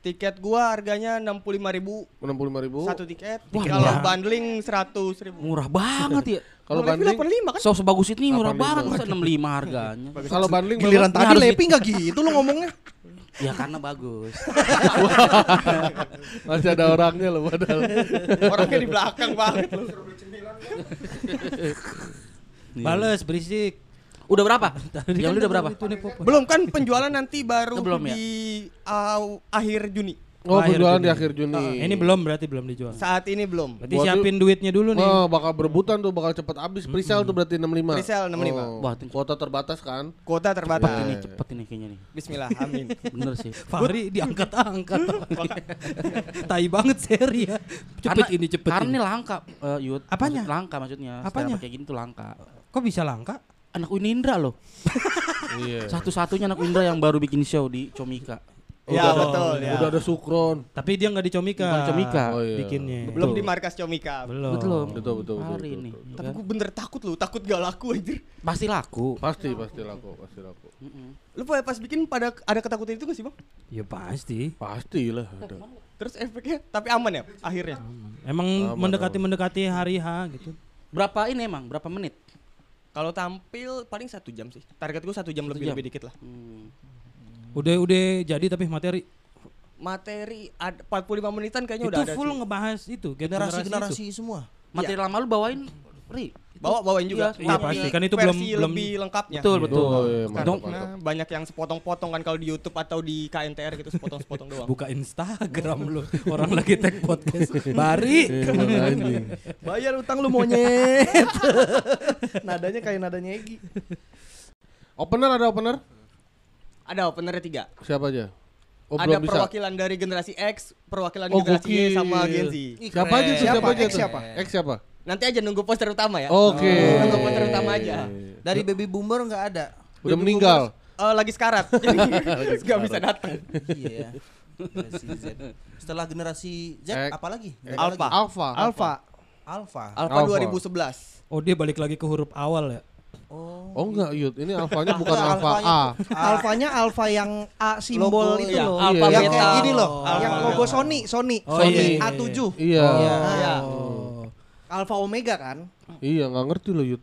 Tiket gua harganya 65.000 ribu 65 ribu. satu tiket. Wah, Kalau murah. bundling 100 ribu. murah banget ya. <laughs> Kalau 85 kan? So sebagus ini murah 85. banget masa 65 harganya. kalau banding giliran tadi Lepi nggak gitu lu ngomongnya. Ya karena bagus. <laughs> masih ada orangnya loh padahal. Orangnya di belakang banget lu. Bales berisik. Udah berapa? <laughs> Tadi Yang kan lu udah berapa? Itu nih, Pop. Belum kan penjualan nanti baru belum ya? di au- akhir Juni. Oh, Akhir penjualan Juni. di akhir Juni. Ah, Ini belum berarti belum dijual. Saat ini belum. Berarti Buat siapin duitnya dulu nih. Oh, bakal berebutan tuh, bakal cepet habis. Presale tuh berarti 65. Presale 65. Oh, Wah, kuota terbatas kan? Kuota Cepet terbatas. ini, cepet ini kayaknya nih. Bismillah, amin. <laughs> Bener sih. Fahri diangkat-angkat. <laughs> Tai banget seri ya. Cepet Karena- ini cepet Karena ini. langka, eh, Yud. Apanya? Maksud- langka maksudnya. Apanya? Apanya? Kayak gini tuh langka. Kok bisa langka? Anak Unindra loh. Iya. Satu-satunya anak Unindra yang baru bikin show di Comika. Ya, Udah ada- betul, ya. Udah ada Sukron. Tapi dia nggak di Comika. Bukan Comika. Oh, iya. Bikinnya. Belum di markas Comika. Belum. Betul. Betul, betul, betul, Hari betul, ini. betul. ya Tapi kan? gue bener takut lu, takut gak laku anjir. Pasti laku. Pasti, pasti laku, pasti laku. Mm-mm. Lu pa- pas bikin pada ada ketakutan itu gak sih bang? Ya pasti. Pasti lah. ada. Terus efeknya, tapi aman ya akhirnya? Emang Aman, mendekati-mendekati hari H gitu. Berapa ini emang? Berapa menit? Kalau tampil paling satu jam sih. Target gue satu jam lebih jam. lebih dikit lah. Hmm. Udah udah jadi tapi materi. Materi ad, 45 menitan kayaknya itu udah ada full sih. ngebahas itu Generasi-generasi semua. Materi lama lu bawain, Ri. Bawa bawain juga. Iya, iya, pasti. Kan itu belum- belum- lebih lengkapnya. Betul, betul. Oh, iya, mantap, Dong, mantap. Nah, banyak yang sepotong-potong kan kalau di YouTube atau di KNTR gitu sepotong-sepotong doang. buka Instagram lu. Orang lagi tag podcast. Bari. Bayar utang lu monyet. <laughs> nadanya kayak nadanya Egi. Opener ada opener? Ada openernya tiga. Siapa aja? Oh, ada belum bisa. perwakilan dari generasi X, perwakilan Oh, generasi Y sama Gen Z. Siapa aja tuh? Siapa? Siapa aja X tuh? siapa? X siapa? Nanti aja nunggu poster utama ya. Oke. Nunggu poster utama aja. Dari baby boomer nggak ada. Udah meninggal. Eh, lagi sekarat, <laughs> jadi nggak bisa datang. iya. Generasi Z. Setelah generasi Z X. apa lagi? Alpha. Alpha. Alpha. Alpha Alpha. 2011. Oh dia balik lagi ke huruf awal ya. Oh. Oh enggak, Yud. Ini alfanya <laughs> bukan alfa alfanya A. Alfanya alfa yang A simbol Logo, itu iya. loh. Alpha yang kayak gini loh. Alpha yang beta. logo Sony, Sony. Oh, Sony iya. A7. Iya. Iya. Oh. Alfa Omega kan? Iya, nggak ngerti loh, Yud.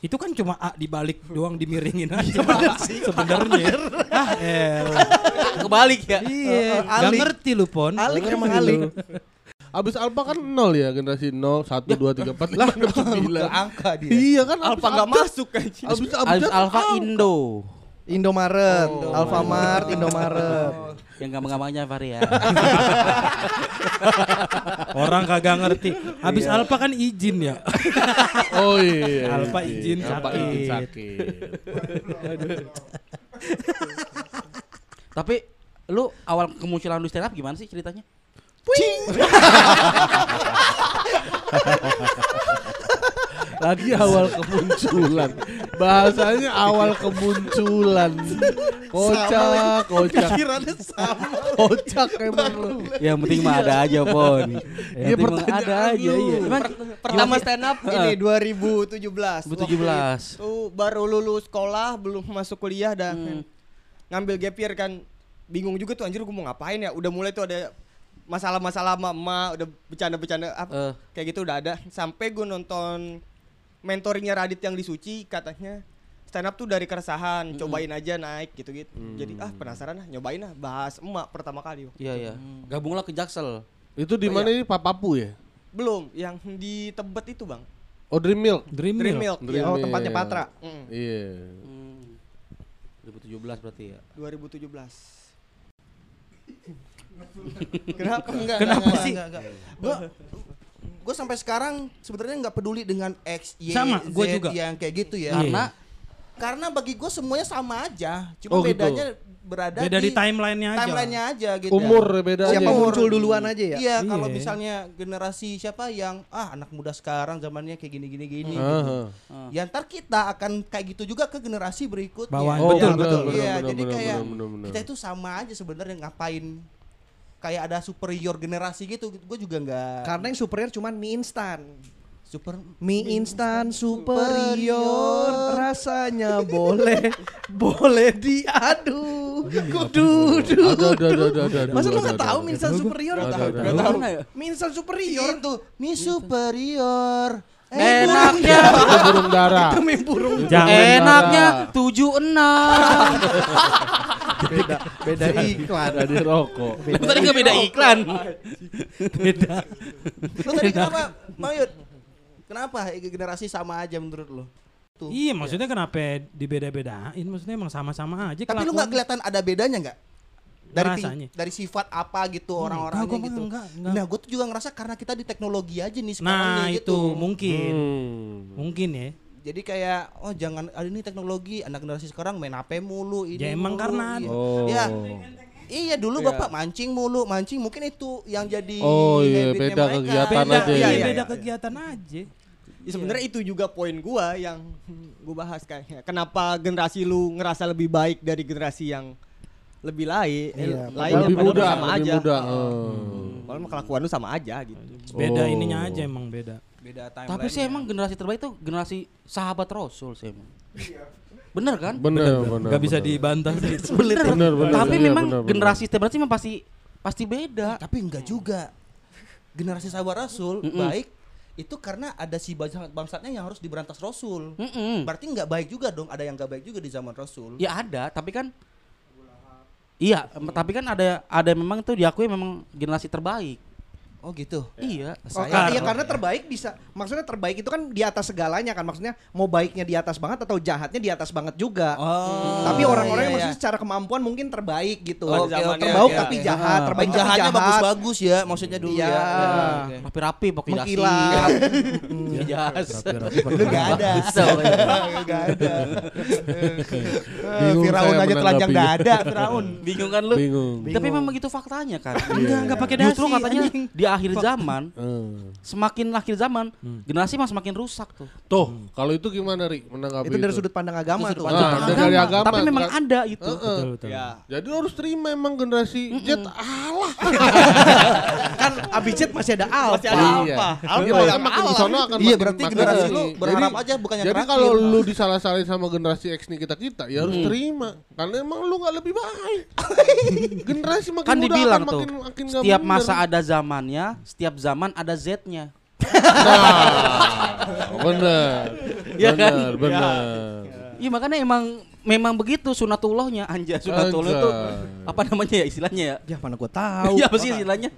Itu kan cuma A dibalik doang dimiringin <laughs> aja. Sebenarnya. ah, elah. <laughs> Kebalik ya. Iya, nggak ngerti lu pon. Alik. Alik. Abis alfa kan nol ya, generasi 0, 1, 2, 3, 4, 5, 6, 9. angka dia. Iya kan, Alpha nggak masuk kan. Abis Abis abis Alpha Indo. Indomaret, Oh. Alfamart, Indomaret. Yang gampang-gampangnya Fahri ya. <laughs> Orang kagak ngerti. Habis Alfa kan izin ya. <laughs> Oh iya. Alpha iya. izin Alpha sakit. izin sakit. Tapi lu awal kemunculan lu stand up gimana sih ceritanya? <laughs> Lagi awal kemunculan. Bahasanya awal kemunculan. Kocak, kocak. Pikirannya sama. Kocak emang lu. Yang penting mah ada aja, Pon. Yang Iya, penting mah pertanyaan ada aja, iya. Emang Pertama stand up ini 2017. 2017. Tuh baru lulus sekolah, belum masuk kuliah dan Hmm. ngambil gap year kan bingung juga tuh anjir gue mau ngapain ya. Udah mulai tuh ada masalah-masalah sama emak, udah bercanda-bercanda apa Eh. kayak gitu udah ada. Sampai gue nonton mentoringnya Radit yang di Suci katanya stand up tuh dari keresahan, cobain aja naik gitu-gitu. Jadi ah penasaran lah, nyobain lah bahas emak pertama kali. Iya, iya. Gabunglah ke Jaksel. Itu di mana ini Papapu ya? Belum, yang di Tebet itu, Bang. Oh Dream Milk. Dream, Dream Milk. Milk. Dream ya. Oh, Milk. tempatnya Patra. Mm, Iya. Hmm. 2017 berarti ya. 2017. Kenapa? Enggak, Kenapa enggak, sih? enggak, enggak. Gua gua sampai sekarang sebenarnya nggak peduli dengan X, Y, Sama, Z gua juga. yang kayak gitu ya. Iya. Karena karena bagi gue semuanya sama aja. Cuma Oh, gitu. bedanya berada Beda di timelinenya aja. Timelinenya aja gitu. Umur beda Siapa aja. muncul duluan aja ya? Iya, kalau Iya. misalnya generasi siapa yang ah anak muda sekarang zamannya kayak gini gini gini Aha. gitu. Ya ntar kita akan kayak gitu juga ke generasi berikutnya. Bawaan. Oh, Betul, betul. Iya, benar, kayak benar, benar, benar. kita itu sama aja sebenarnya ngapain kayak ada superior generasi gitu. Gue juga nggak Karena yang superior cuman mie instan. super Mie instan superior rasanya boleh <laughs> boleh diadu. Kudu ada. Masa lu nggak tahu mie instan superior? Ada. Tahu ya? Mie instan superior itu mie superior. Enaknya, <laughs> Itu burung dara. itu mie burung. Jangan. enaknya 76. <laughs> Beda beda iklan. Ada rokok. Tadi nggak beda iklan. Beda. Lu tadi kenapa, Mayut? Kenapa generasi sama aja menurut lu? Tuh. Iya, maksudnya kenapa dibeda-bedain? Maksudnya emang sama-sama aja Tapi lu nggak kelihatan ada bedanya nggak? Dari Ngerasanya. dari sifat apa gitu orang-orangnya enggak, gitu. enggak, enggak. Nah, gue tuh juga ngerasa karena kita di teknologi aja nih sekarang Nah, nih, itu gitu. mungkin. Hmm. Mungkin ya. Jadi kayak oh jangan ada ini teknologi anak generasi sekarang main HP mulu ini. Ya, emang mulu, karena iya. Oh. Ya, iya dulu Bapak mancing mulu, mancing mungkin itu yang jadi Oh, iya, beda mereka. kegiatan Beda, aja iya, ya. iya, beda iya. kegiatan aja. Ya, sebenarnya itu juga poin gua yang <laughs> gua bahas kayaknya. Kenapa generasi lu ngerasa lebih baik dari generasi yang lebih lain? eh, Iya, lainnya Lebih padahal muda, sama lebih aja. muda. Oh. Mah kelakuan lu sama aja gitu. Beda Oh. ininya aja emang beda. Beda Tapi sih emang generasi terbaik tuh generasi sahabat Rasul sih emang. Bener kan? Bener, bener. Gak bisa bener. dibantah sih. Bener. Bener, bener, Tapi iya, memang bener, bener. generasi terbaik sih memang pasti pasti beda. Tapi enggak juga. Generasi sahabat Rasul Mm-mm. baik itu karena ada si bangsat bangsatnya yang harus diberantas Rasul. Mm-mm. Berarti nggak baik juga dong. Ada yang nggak baik juga di zaman Rasul. Ya ada, tapi kan Iya, tapi kan ada ada memang itu diakui memang generasi terbaik. Oh gitu. Iya. Oh, Saya- karena, iya karena terbaik bisa maksudnya terbaik itu kan di atas segalanya kan maksudnya mau baiknya di atas banget atau jahatnya di atas banget juga. Oh. Tapi orang-orang yang iya, maksudnya secara kemampuan mungkin terbaik gitu. Oke, oke, terbaik oke, tapi oke. jahat, Ah, terbaik tapi jahat. bagus-bagus ya maksudnya dulu Iya. ya. Rapi-rapi pakai dasi. Mengkilat. Jas. Lu nggak ada. Nggak ada. <laughs> Bingung Firaun aja telanjang dada, Firaun. Bingung kan lu? Bingung. Tapi memang begitu faktanya kan. Enggak, enggak pakai dasi. Justru katanya di akhir zaman Hmm. semakin akhir zaman generasi mah semakin rusak tuh. Tuh, kalau itu gimana, Ri? Menanggapi Itu dari sudut pandang agama Itu tuh. sudut Nah, pandang dari agama, Tapi memang ada itu. Heeh. Betul, betul. Ya. Jadi lu harus terima emang generasi Z alah. <laughs> kan Abijit masih ada alfa. Masih ada Iya. apa? Iya, Apa makanya yang makin di sono akan Iya, berarti makin generasi lu berharap Jadi- aja bukan yang Jadi kalau lu disalah-salahin sama generasi X nih kita-kita, ya harus terima. Karena emang lu gak lebih baik. <laughs> generasi makin Kan muda dibilang akan tuh, makin, makin setiap masa ada zamannya, setiap zaman ada Z-nya. Nah, bener. Iya <laughs> kan? bener, bener. Iya makanya emang memang begitu sunatullahnya anja sunatullah itu apa namanya ya istilahnya ya? Ya mana gua tahu. Iya apa sih istilahnya?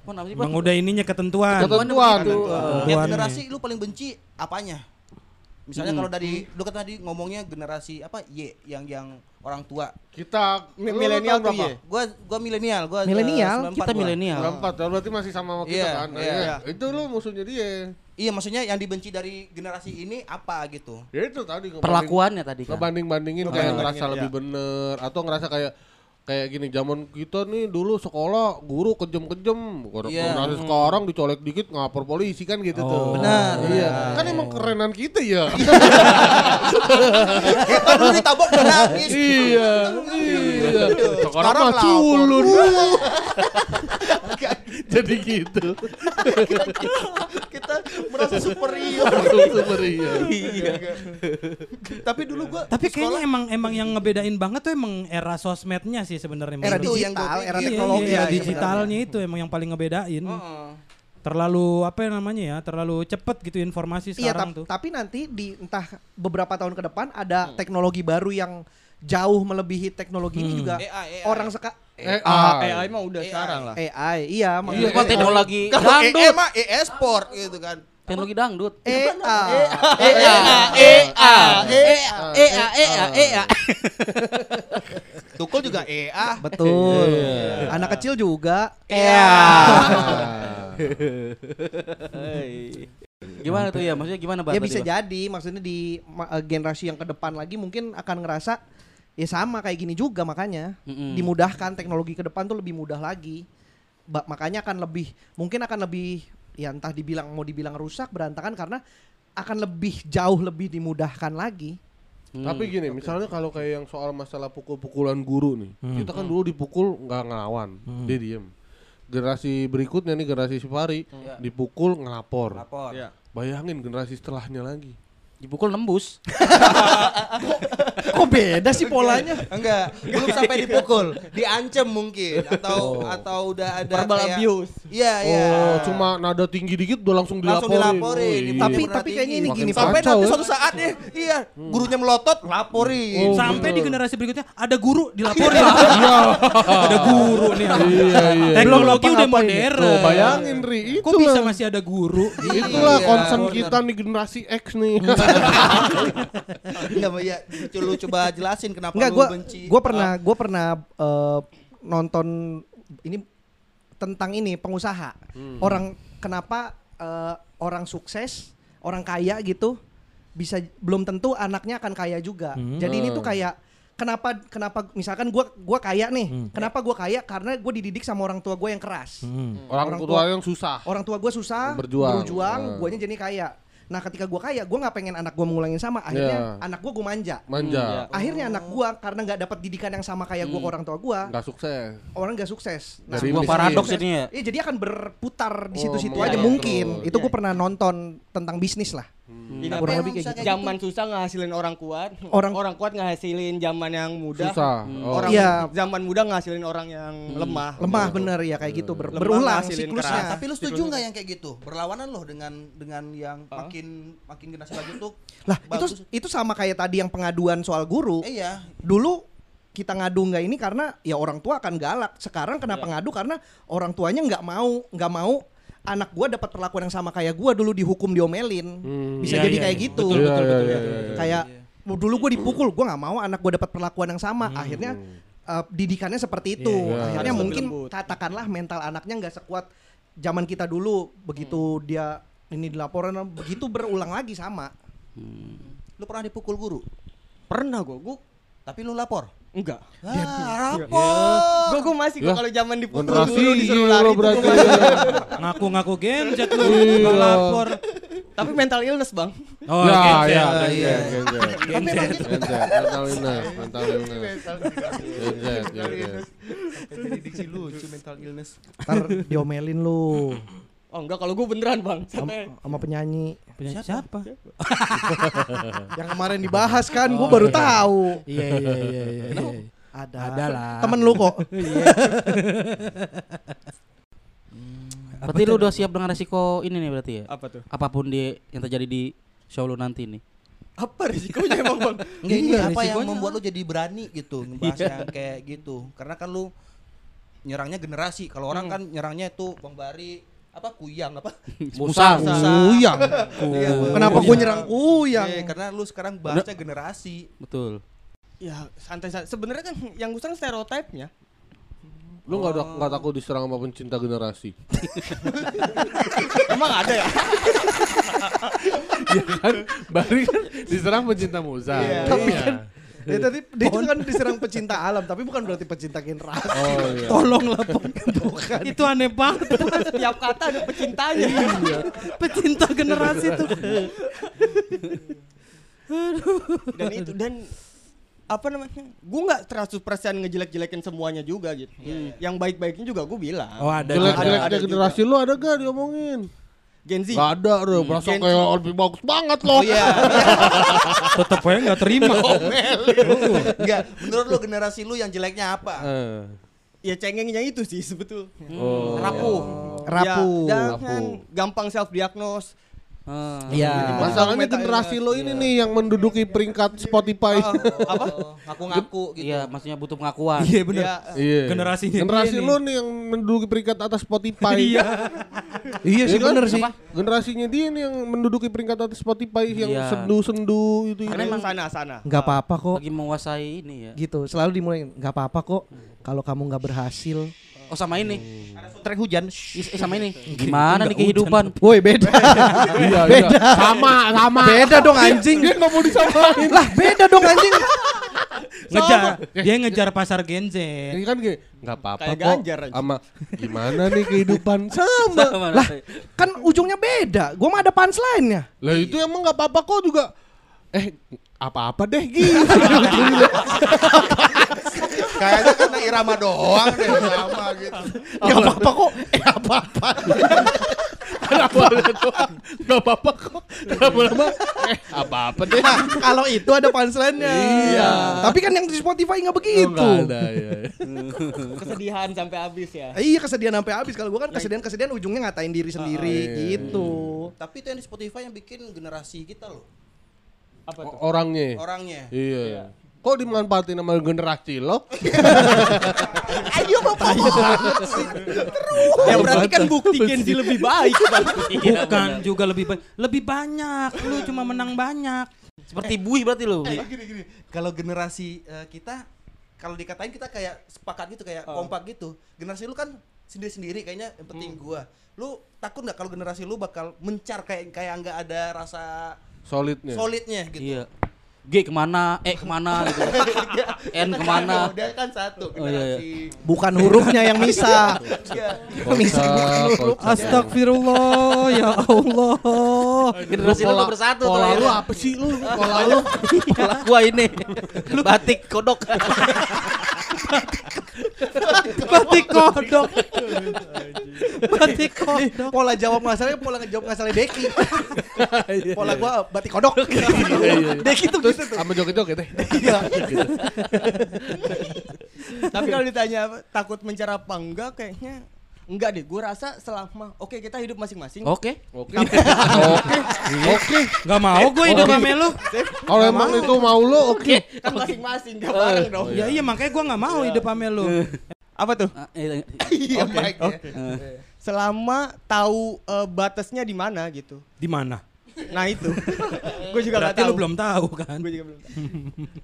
Oh, apa sih, Pak? Emang udah ininya ketentuan. Ketentuan. begitu. Tiap Ketentuannya. generasi lu paling benci apanya? Misalnya kalau dari lu kan tadi ngomongnya generasi apa Y yang yang orang tua. Kita milenial berapa? Gua gua milenial, gua Milenial? 94 Kita milenial. Berempat, berarti masih sama kita Iya, kan? Nah, iya. iya. Itu lu musuhnya dia. Iya, maksudnya yang dibenci dari generasi ini apa gitu? Ya itu tadi Perlakuannya tadi kan. ngebanding-bandingin Oh, kayak ngerasa iya. lebih bener atau ngerasa kayak kayak gini zaman kita nih dulu sekolah guru kejem-kejem. Kalau Iya. generasi sekarang dicolek dikit ngapor polisi kan gitu tuh. Benar, iya. benar. kan emang kerenan kita ya. <laughs> Kita dulu ditabok udah nangis. iya iya. Sekarang Sekarang culun <laughs> jadi gitu Kita merasa superior. superior Iya. Tapi dulu gua Tapi sekolah- kayaknya emang emang yang ngebedain banget tuh emang era sosmednya sih sebenarnya. Era menurut Itu yang digital, gua era pikir. teknologi. Iya, ya, era digitalnya itu emang yang paling ngebedain. Heeh. Terlalu apa ya namanya ya? Terlalu cepet gitu informasi Iya, sekarang tap- tuh. tapi nanti di entah beberapa tahun ke depan ada teknologi baru yang jauh melebihi teknologi ini Hmm. juga AI, AI. orang seka eh Ah, ah AI mah udah sekarang lah. AI iya Iya, kan teknologi dangdut. mah EE sport gitu kan. Teknologi dangdut. AI EA, EA, EA, EA, EA. Tukul juga EA. betul anak kecil juga EA. Ah. Gimana tuh ya? Maksudnya gimana, Bang? ya bisa jadi maksudnya di eh, generasi yang ke depan lagi mungkin akan ngerasa ya sama kayak gini juga makanya Mm-mm. dimudahkan teknologi ke depan tuh lebih mudah lagi Ba- makanya akan lebih mungkin akan lebih ya entah dibilang mau dibilang rusak berantakan karena akan lebih jauh lebih dimudahkan lagi Hmm. Tapi gini, misalnya kalau kayak yang soal masalah pukul-pukulan guru nih, Hmm. kita kan dulu dipukul nggak ngelawan, dia diem. Generasi berikutnya nih generasi Sipari dipukul ngelapor. Lapor. Iya. Bayangin generasi setelahnya lagi. Dipukul nembus. <laughs> kok beda sih polanya Enggak, belum sampai dipukul, diancam mungkin atau atau udah ada Verbal kayak- abuse. Iya, iya. Oh, cuma nada tinggi dikit udah langsung langsung dilaporin. dilaporin. Oh, iya. Tapi- tapi kayaknya ini gini, sampai nanti ya. suatu saat nih, iya, gurunya melotot, laporin. Oh, Sampai betul. di generasi berikutnya ada guru dilaporin. <laughs> ada guru nih. Iya, iya. Teknologi Belum udah ini. modern. Tuh, bayangin Ri, itu Kok bisa masih ada guru? Itulah Iya, concern bener. kita nih generasi X nih. <laughs> Enggak, ya, lu coba jelasin kenapa Enggak, lu gue benci. gue pernah gue pernah eh, nonton ini tentang ini pengusaha orang kenapa eh, orang sukses orang kaya gitu bisa belum tentu anaknya akan kaya juga. Hmm. Jadi ini tuh Hmm. kayak kenapa kenapa misalkan gue gua kaya nih, Hmm. kenapa gue kaya karena gue dididik sama orang tua gue yang keras. Hmm. Orang, Orang tua tua- yang susah. Orang tua gue susah, Berjuang. berjuang, Hmm. guanya jadi kaya. Nah ketika gue kaya, gue nggak pengen anak gue mengulangin sama. Akhirnya Iya. anak gue gue manja. Manja. Akhirnya anak gua karena nggak dapat didikan yang sama kayak gua ke orang tua gua, Nggak sukses. orang nggak sukses. Nah, Sebuah paradoks ini ya. Iya, jadi akan berputar di Oh, situ-situ iya, aja iya, mungkin. terus. Itu gua pernah nonton tentang bisnis lah. Ini Kurang Tapi lebih kayak bisa gitu. zaman susah ngehasilin orang kuat. Orang- Orang kuat ngehasilin zaman yang mudah. Susah. Oh. Orang Iya. zaman muda ngehasilin orang yang lemah. Lemah bener ya kayak gitu ber- Lemah berulang siklusnya. keras. Tapi lu setuju nggak yang kayak gitu? Berlawanan loh dengan dengan yang makin makin generasi lagi tuh. Lah, itu bagus. itu sama kayak tadi yang pengaduan soal guru. Eh, iya. Dulu kita ngadu nggak ini karena ya orang tua akan galak. Sekarang kenapa Iya. ngadu karena orang tuanya nggak mau nggak mau anak gua dapat perlakuan yang sama kayak gua dulu dihukum diomelin. Hmm. Bisa Iya, jadi iya, kayak iya. gitu. Betul, Iya, betul, iya, betul, iya, betul. iya. kayak "Oh, dulu gue dipukul gue nggak mau anak gue dapat perlakuan yang sama akhirnya uh, didikannya seperti itu Iya, iya. akhirnya Harus mungkin lembut. katakanlah mental anaknya nggak sekuat zaman kita dulu begitu dia ini dilaporin begitu berulang lagi sama Lu pernah dipukul guru? Pernah gua, gua Tapi lu lapor? Enggak. Ah, Gua lapor. gua masih Ya, gua kalau zaman dipukul guru disuruh lari berarti. <laughs> Ngaku-ngaku genjet lu, Iya. lapor. Tapi mental illness, Bang. Oh, ya, ya, iya. genjet, genjet. <laughs> Genjet. Genjet, mental illness, mental illness. Genjet, genjet. Jadi diksi lucu mental illness. ntar diomelin lu Oh enggak, kalau gua beneran, Bang. sama, sama penyanyi Punya siapa? <laughs> yang kemarin dibahas kan gue baru tahu Iya iya iya iya. iya. ada Ada lah. temen lu kok <laughs> Berarti lu udah siap dengan resiko ini nih berarti ya? Apa tuh? Apa pun di yang terjadi di show lu nanti nih. Apa risikonya emang, Bang? <laughs> Enggak, ini Iya, apa yang membuat lu jadi berani gitu ngebahas yang kayak gitu? Karena kan lu nyerangnya generasi. Kalau orang kan nyerangnya itu Bang Bari apa kuyang apa? <laughs> Musang. kuyang Iya, kenapa gue nyerang kuyang Iya, karena lu sekarang bahasnya generasi. Betul. Ya, santai-santai. Sebenarnya kan yang gue serang stereotipnya. Lu nggak ada nggak takut diserang sama pencinta generasi? <laughs> Emang ada ya? <laughs> ya kan, Bari kan diserang pencinta Musa. Iya. Tapi kan Ya, tadi dia itu kan diserang pecinta alam, tapi bukan berarti pecinta generasi. Oh iya. Tolonglah. Bukan. Itu aneh banget. Setiap kata ada pecintanya. Pecinta generasi tuh. dan itu dan apa namanya? Gue nggak 100% ngejelek-jelekin semuanya juga gitu. Yang baik-baiknya juga gue bilang. Oh ada. Jelek-jeleknya generasi lu ada gak diomongin? Gen Z. Gak ada merasa Gen Z. kayak lebih bagus banget loh. Oh iya. <laughs> Tetep aja nggak terima. Enggak, menurut lu generasi lu yang jeleknya apa? Eh. Ya cengengnya itu sih sebetulnya. Oh. Rapuh. Rapuh. Ya, jangan gampang self diagnose. Ah. Iya. Masalahnya Mental- generasi lo ini nih yang menduduki peringkat Spotify. apa? Ngaku-ngaku gitu. Iya, maksudnya butuh pengakuan. Iya bener. Ya, Iya. Generasinya Generasi dia nih. lo nih yang menduduki peringkat atas Spotify. Iya. Iya sih Iya kan? bener sih. Generasinya dia nih yang menduduki peringkat atas Spotify yang Iya. sendu-sendu itu. karena itu. emang sana sana. Nggak apa-apa kok. Lagi menguasai ini ya. Gitu. Selalu dimulai nggak apa-apa kok. Kalau kamu nggak berhasil. Oh sama ini. Trek hujan. Is- eh, sama ini. Gimana nih kehidupan? Woi beda. <laughs> Iya, iya. Sama, sama. beda dong anjing. Dia nggak mau disamain. lah beda dong anjing. Ngejar. Dia ngejar pasar Gen Z. Ini kan kayak nggak apa-apa Kayak kok. Ganjar aja. Sama gimana nih kehidupan <laughs> sama. Sama. Lah kan ujungnya beda. Gua mah ada punchline-nya. Lah itu emang nggak apa-apa kok juga. Eh apa-apa deh gitu. <laughs> Kayaknya karena irama doang deh sama gitu. Gak apa-apa kok. Eh apa-apa. Apa doang. Nggak apa-apa kok. Lama-lama eh apa-apa deh. Nah, kalau itu ada punchline-nya. Iya. Tapi kan yang di Spotify nggak Oh, begitu. nggak ada ya. Kesedihan sampai habis ya. Iya kesedihan sampai habis. Kalau gua kan kesedihan-kesedihan ujungnya ngatain diri sendiri iya. gitu. Tapi itu yang di Spotify yang bikin generasi kita loh. Apa tuh? Orangnya. Orangnya. Iya. Kok dimanfaatin sama generasi lo? <laughs> Ayo bapak. Ya berarti kan bukti Gen Z lebih baik. Bukan juga lebih banyak. Lebih banyak. Lu cuma menang banyak. Seperti bui berarti lo. gini gini. Kalau generasi eh, kita kalau dikatain kita kayak sepakat gitu kayak kompak gitu. Generasi lu kan sendiri-sendiri kayaknya yang penting gua. Lu takut nggak kalau generasi lu bakal mencar kayak kayak nggak ada rasa Solidnya. solidnya gitu. Iya. G ke mana? E ke mana gitu. <laughs> N ke mana? Dia kan satu Oh, iya, generasi. Bukan hurufnya yang bisa. Iya. Kocak. Astagfirullah ya Allah. Generasi lu Pola- tuh bersatu Pola tuh. lu apa sih lu? Pola lu. Pola gua ini. Batik kodok. <laughs> Batik kodok. Batik kodok. Pola jawab masalahnya pola ngejawab masalah Deki. Pola gua batik kodok. Deki tuh Terus gitu tuh. sama joget-joget deh. Tapi kalau ditanya takut mencar apa enggak kayaknya enggak deh. Gue rasa selama oke kita hidup masing-masing. Oke. Oke. Oke. Oke. Gak mau gue hidup sama lu. Kalau emang itu mau lu oke. Kan masing-masing enggak bareng dong. Ya iya makanya gue gak mau hidup sama lu. <laughs> Apa tuh? Ah, eh, Iya, Mike. ya. Selama tahu eh, batasnya di mana gitu. Di mana? Nah itu. <laughs> Gue juga nggak tahu. lu belum tahu kan? Gue juga belum tahu.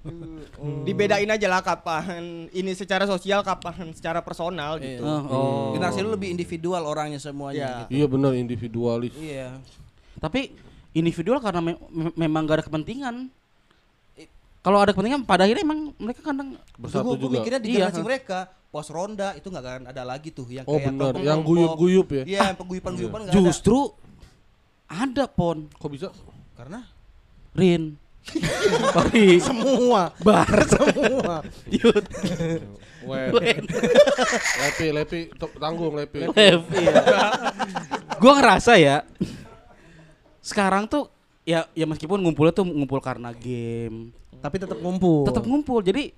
<laughs> Dibedain aja lah kapan ini secara sosial, kapan secara personal gitu. Oh, oh. Generasi lu lebih individual orangnya semuanya Iya. gitu. Iya benar individualis. Iya. Tapi individual karena me- me- memang gak ada kepentingan. Kalau ada kepentingan pada akhirnya emang mereka kadang Bersatu Gue juga. mikirnya di Iya. generasi mereka pos ronda itu nggak akan ada lagi tuh yang Oh kayak benar, kelompok- yang guyup-guyup ya. Iya, yang peguyupan-guyupan nggak ada. Ada pon Kok bisa? Karena Rin. Pari. <laughs> Semua. Bar <laughs> semua. Yud. <laughs> Wen. Lepi, lepi, tanggung lepi. Levi ya. Gua ngerasa ya. Sekarang tuh ya ya meskipun ngumpulnya tuh ngumpul karena game, Tapi tetap ngumpul. tetap ngumpul. Jadi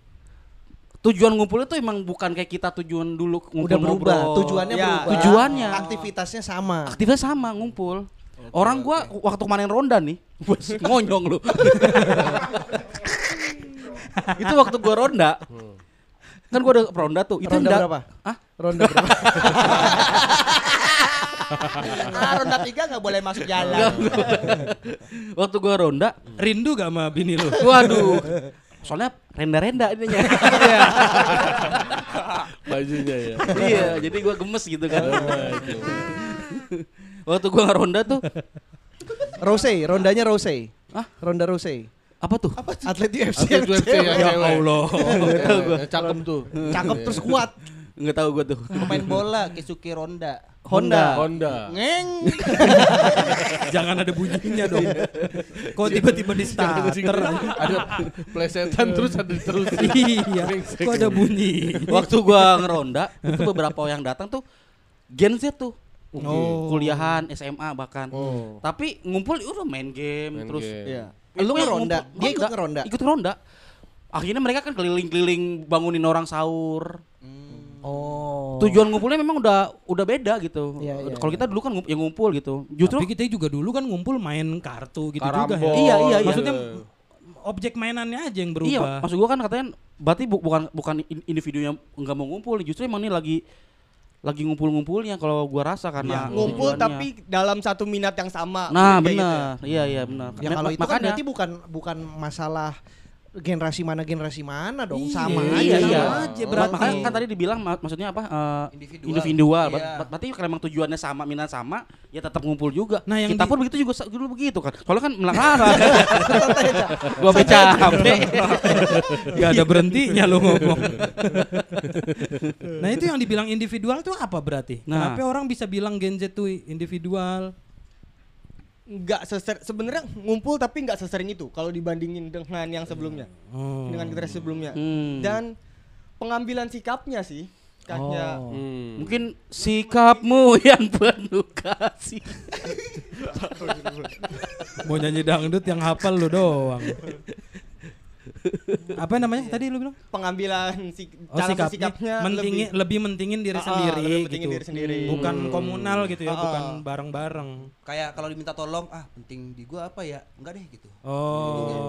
tujuan ngumpulnya tuh emang bukan kayak kita tujuan dulu ngumpul Udah berubah. ngobrol. Tujuannya Ya, berubah. tujuannya. Aktivitasnya sama. Aktifnya sama ngumpul. Orang gua waktu kemarin ronda nih, <laughs> bos, ngonyong lu. <laughs> itu waktu gua ronda. Kan gua udah ronda tuh. Itu Ronda nda- berapa? Hah? Ronda berapa? <laughs> ah, ronda tiga nggak boleh masuk jalan. Waktu gua ronda, Rindu gak sama bini lu? waduh. Soalnya renda-renda ininya. Bajunya ya. iya, jadi gua gemes gitu kan. Waktu gua ronda tuh, Rose, rondanya Rose. Hah? Ronda Rose. Apa tuh? Atlet UFC Atlet UFC cewek. yang Ya cewek. Allah. <laughs> Yang Cakep tuh. Cakep terus kuat. Enggak tahu gua tuh. Pemain bola Keisuke Honda. Honda. Honda. Ngeng. <laughs> Jangan ada bunyinya dong. Kok tiba-tiba di starter? Ada plesetan terus ada terus. <laughs> iya. Kok ada bunyi? Waktu gua ngeronda, itu beberapa yang datang tuh Gen Z tuh. Oh. Kuliahan, SMA bahkan. Oh. Tapi ngumpul udah main game Main terus. game. Iya. Lu ngeronda. ngumpul- Dia ikut ngeronda. Ikut ngeronda. Akhirnya mereka kan keliling-keliling bangunin orang sahur. Oh. Tujuan ngumpulnya memang udah udah beda gitu. Iya, iya, Kalau kita dulu kan yang ngumpul gitu. Justru Tapi kita juga dulu kan ngumpul main kartu gitu juga Karambol. ya. Iya, iya, iya. Maksudnya objek mainannya aja yang berubah. Iya, maksud gua kan katanya berarti bu- bukan bukan in- individu yang nggak mau ngumpul, justru emang ini lagi lagi ngumpul-ngumpulnya kalau gua rasa Ya, karena ngumpul tujuannya. tapi dalam satu minat yang sama. Nah, gitu benar. Iya, iya benar. Ya kalau itu kan berarti bukan bukan masalah generasi mana generasi mana dong Iya, sama iya, aja. iya. sama aja berarti. Makanya kan tadi dibilang ma- maksudnya apa? eh, Individual. individual. Iya. ber- Berarti kalau emang tujuannya sama, minat sama, ya tetap ngumpul juga. Nah, yang kita pun begitu juga dulu begitu kan. Soalnya kan melanggar. <laughs> <laughs> gua baca HP. Gak ada berhentinya lo ngomong. nah itu yang dibilang individual tuh apa berarti? Nah. Kenapa orang bisa bilang Gen Z tuh individual? Nggak seser sebenarnya ngumpul tapi nggak sesering itu kalau dibandingin dengan yang sebelumnya. Oh. Dengan generasi sebelumnya. Hmm. Dan pengambilan sikapnya sih kayaknya Oh. Hmm. Mungkin sikapmu <laughs> yang penuh kasih. Mau nyanyi dangdut yang hafal lu doang. <laughs> <laughs> Apa namanya tadi lu bilang? pengambilan sik Oh cara sikapnya, bersikapnya mentingin, lebih, mentingin diri ah, sendiri lebih mentingin gitu. diri sendiri. Bukan komunal gitu ya, ah. bukan bareng-bareng. Kayak kalau diminta tolong, ah penting di gua apa ya? Enggak deh gitu.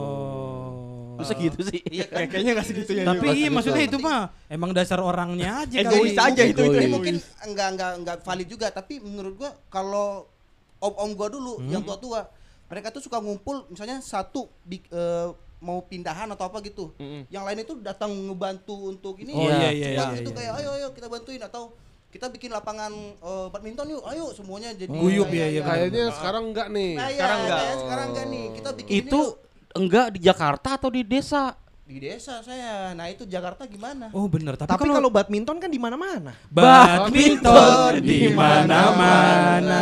Oh. Masa gitu sih? Iya kan? Kayak- kayaknya nggak segitunya Tapi juga. iya maksudnya itu mah emang dasar orangnya aja egois kali. aja itu itu mungkin enggak enggak enggak valid juga, tapi menurut gua kalau om-om gua dulu yang tua-tua, mereka tuh suka ngumpul misalnya satu bi- eh, mau pindahan atau apa gitu. Yang lain itu datang ngebantu untuk ini. Oh, iya, iya, Ya, iya, itu iya, kayak ayo ayo kita bantuin atau kita bikin lapangan eh, badminton yuk, ayo semuanya jadi Guyup, kayak- iya, iya, ya. Kayaknya sekarang enggak nih. Nah, iya, Sekarang enggak. kayak sekarang enggak nih. Kita bikin Itu ini enggak di Jakarta atau di desa? Di desa saya. Nah, itu Jakarta gimana? Oh bener, tapi, Tapi kalau kalau badminton kan di mana-mana. badminton di mana-mana.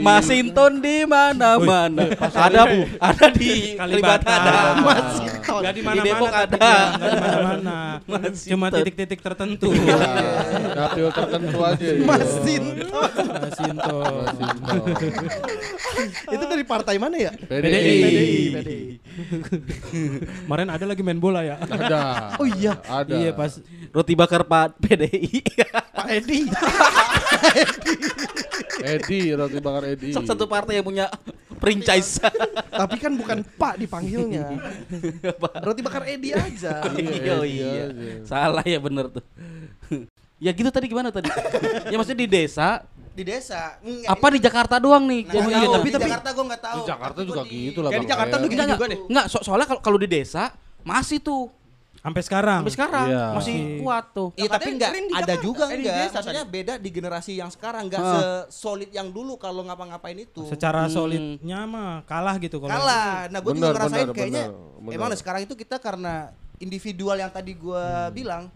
Masinton di mana-mana. ada ada di Kalibata. Ada. Masinton. Gak di Di mana-mana Depok ada. di mana-mana. Cuma titik-titik tertentu. Dapil tertentu aja. iya. Masinton. Masinton. itu dari partai mana ya? PDI. PDI. Kemarin ada lagi main bola ya. Ada. <laughs> Oh iya. Ada. Iya pas Roti bakar Pak PDI. <laughs> Pak Edi. <laughs> Edi, roti bakar Edi. Salah satu partai yang punya franchise. Tapi kan bukan Pak dipanggilnya. Roti bakar Edi aja. iya, Edi iya. aja. Salah ya bener tuh. ya gitu tadi gimana tadi? ya maksudnya di desa Di desa. Enggak, apa di Jakarta doang nih? Nah, Jadi nggak tahu. gitu. di Jakarta gua enggak tahu. Di Jakarta Tapi juga di- gitu lah. Kayak di Jakarta tuh gitu juga deh. enggak, so- soalnya kalau kalau di desa masih tuh sampai sekarang. sampai sekarang Iya. masih kuat tuh. Iya, tapi enggak ada juga Eh, enggak. Maksudnya beda di generasi yang sekarang enggak Ah. sesolid yang dulu kalau ngapa-ngapain itu. Secara Hmm. solidnya mah kalah gitu kalau. kalah. Nah, gue juga ngerasain kayaknya benar. emang sekarang itu kita karena individual yang tadi gua bilang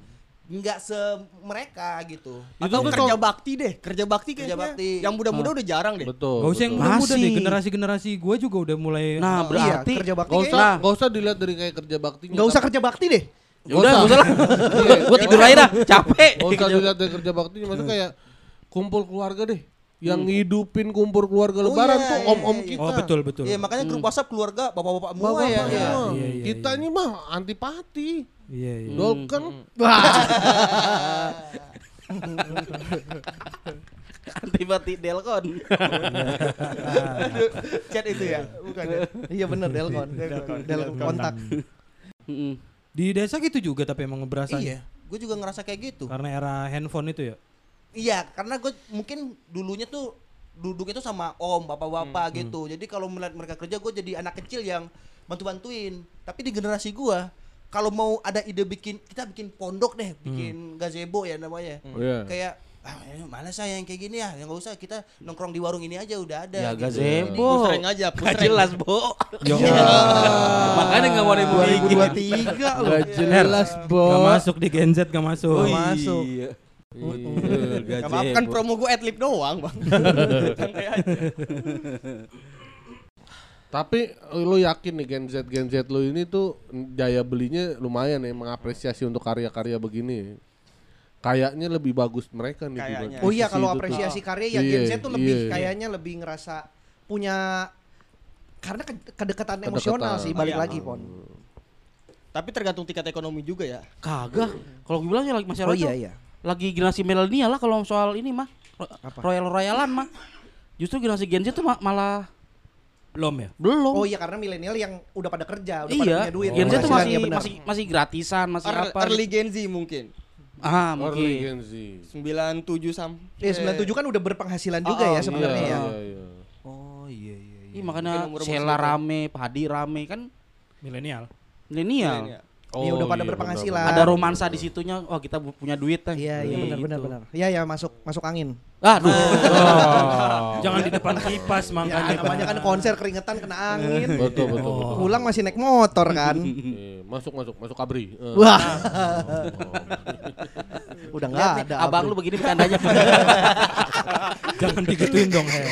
nggak se mereka gitu. Atau tuh kerja bakti deh, kerja bakti Kerja kayaknya. bakti. Yang muda-muda udah jarang deh. Betul. Gak usah yang muda-muda Masih. deh, generasi-generasi gue juga udah mulai Nah, Iya, berarti kerja bakti Gak usah, gak usah dilihat dari kayak kerja baktinya. Nggak usah kerja bakti deh. ya udah, nggak usah lah. Iya, <laughs> Gua tidur aja dah, capek. Gak usah dilihat dari kerja baktinya. Maksudnya kayak kumpul keluarga deh. Yang ngidupin kumpul keluarga lebaran iya, tuh iya, om-om iya. kita. Oh betul betul. Iya, makanya grup WhatsApp keluarga bapak-bapak semua Bapak ya. ya, Iya. Iya, iya, kita ini mah antipati. Iya iya. Dolken. <laughs> Antipati Delcon. <laughs> Chat itu ya, bukan ya? Iya bener Delcon. <laughs> Delcon kontak. Mm-mm. Di desa gitu juga tapi emang berasanya. Iya, gue juga ngerasa kayak gitu. Karena era handphone itu ya. Iya, karena gue mungkin dulunya tuh duduk itu sama om, bapak-bapak gitu. Jadi kalau melihat mereka kerja, gue jadi anak kecil yang bantu-bantuin. Tapi di generasi gue, kalau mau ada ide bikin, kita bikin pondok deh, bikin gazebo ya namanya. Iya. Kayak ah eh, malas saya yang kayak gini ya, yang nggak usah kita nongkrong di warung ini aja udah ada. Ya gitu. gazebo. Pusreng aja, Gak pusreng. jelas, Bo. <laughs> Yo. Makanya enggak mau dibikin. 2023 loh. Gak jelas, Bo. Gak masuk di Gen Z gak masuk. masuk. Iya. Gak apa-apa kan promo gue adlib doang bang. <laughs> Santai aja. <laughs> Tapi lu yakin nih Gen Z Gen Z lu ini tuh daya belinya lumayan ya mengapresiasi untuk karya-karya begini. Kayaknya lebih bagus mereka nih. Kayaknya. Oh iya kalau itu tuh. apresiasi karya ya Iya, Gen Z tuh lebih iya. kayaknya lebih ngerasa punya karena ke- kedekatan Kedekatan. emosional sih balik Iya. lagi pon. Tapi tergantung tingkat ekonomi juga ya. Kagak. Kalau gue bilang ya lagi masih Oh iya iya. lagi generasi milenial lah kalau soal ini mah. Ro- Royal Royalan mah. Justru generasi Gen Z tuh ma- malah Belum ya? belum. Oh iya karena milenial yang udah pada kerja, udah pada iya, punya duit. Gen Z tuh penghasilannya masih benar. masih masih gratisan, masih Ear- apa? Early Gen Z mungkin. Ah, Early mungkin. Gen Z. 97 sam. Eh 97 kan udah berpenghasilan juga Oh, ya sebenarnya Iya, ya. iya, iya. Oh iya iya Iya, makanya umur-umur Sheila segitu. rame, Padi rame kan Milenial. milenial. Iya, udah pada berpenghasilan. Ada romansa di situnya. Wah, kita punya duit teh. Iya iya benar benar benar. Iya ya masuk masuk angin. Aduh. Jangan di depan kipas Ya makanya. namanya kan konser keringetan kena angin. <laughs> Betul, betul, betul. Pulang masih naik motor kan. Iya, masuk, masuk, masuk abri. Eh. Wah. <laughs> Udah nih, ada. abang lu begini bercandanya. <laughs> Jangan digituin dong, Her.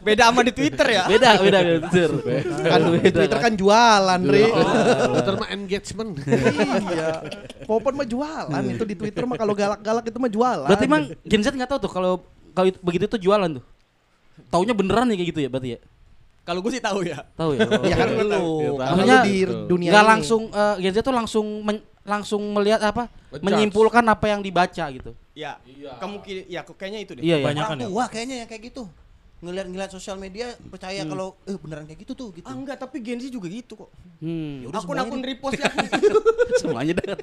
Beda sama di Twitter ya. beda, beda, beda. Betul. kan Twitter kan jualan, Ri. Twitter mah engagement. iya. Popon mah jualan itu di Twitter mah kalau galak-galak itu mah jualan. Berarti emang Gen Z nggak tahu tuh kalau kalau itu- begitu tuh jualan tuh. Taunya beneran nih kayak gitu ya berarti ya? Kalau gue sih tahu ya. Tahu ya? ya kan Iya, lu. tahu. Karena Maksudnya lu di dunia Nggak ini. langsung eh, Gen Z tuh langsung men- langsung melihat apa? Ngejudge. Menyimpulkan apa yang dibaca gitu. Ya. Kemungkinan ya kok kayaknya itu deh. Iya, iya. Kebanyakan Orang ya. tua kayaknya yang kayak gitu. Ngeliat-ngeliat sosial media percaya kalau eh beneran kayak gitu tuh gitu. Ah enggak, tapi Gen Z juga gitu kok. Hmm. Yaudah, Akun-akun repost yang <laughs> Semuanya dah. <laughs>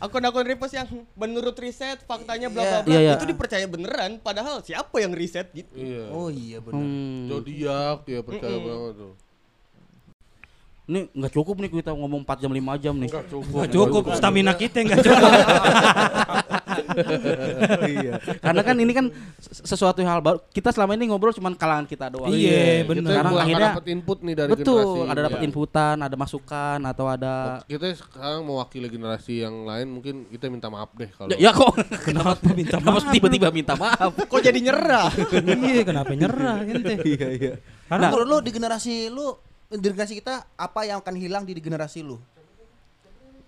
akun-akun repost yang menurut riset faktanya bla bla Iya. bla Iya, iya. itu dipercaya beneran padahal siapa yang riset gitu. Iya. Oh iya benar. Hmm. Zodiak dia percaya banget tuh. Ini nggak cukup nih kita ngomong 4 jam 5 jam nih. Enggak cukup. Nggak cukup, stamina kita nggak cukup. <laughs> Karena kan ini kan ses- sesuatu hal baru. Kita selama ini ngobrol cuman kalangan kita doang. Iya, Kita bener. Sekarang akhirnya- dapat input nih dari generasi. Betul, ada dapat Iya. inputan, ada masukan atau ada Kita sekarang mewakili generasi yang lain mungkin kita minta maaf deh kalau. Ya, ya kok <laughs> Kenapa minta Kenapa maaf? tiba-tiba minta maaf? <laughs> Kok jadi nyerah? iya, kenapa nyerah ente? Iya, iya. Nah, Karena menurut lu di generasi lu generasi kita apa yang akan hilang di, generasi lu?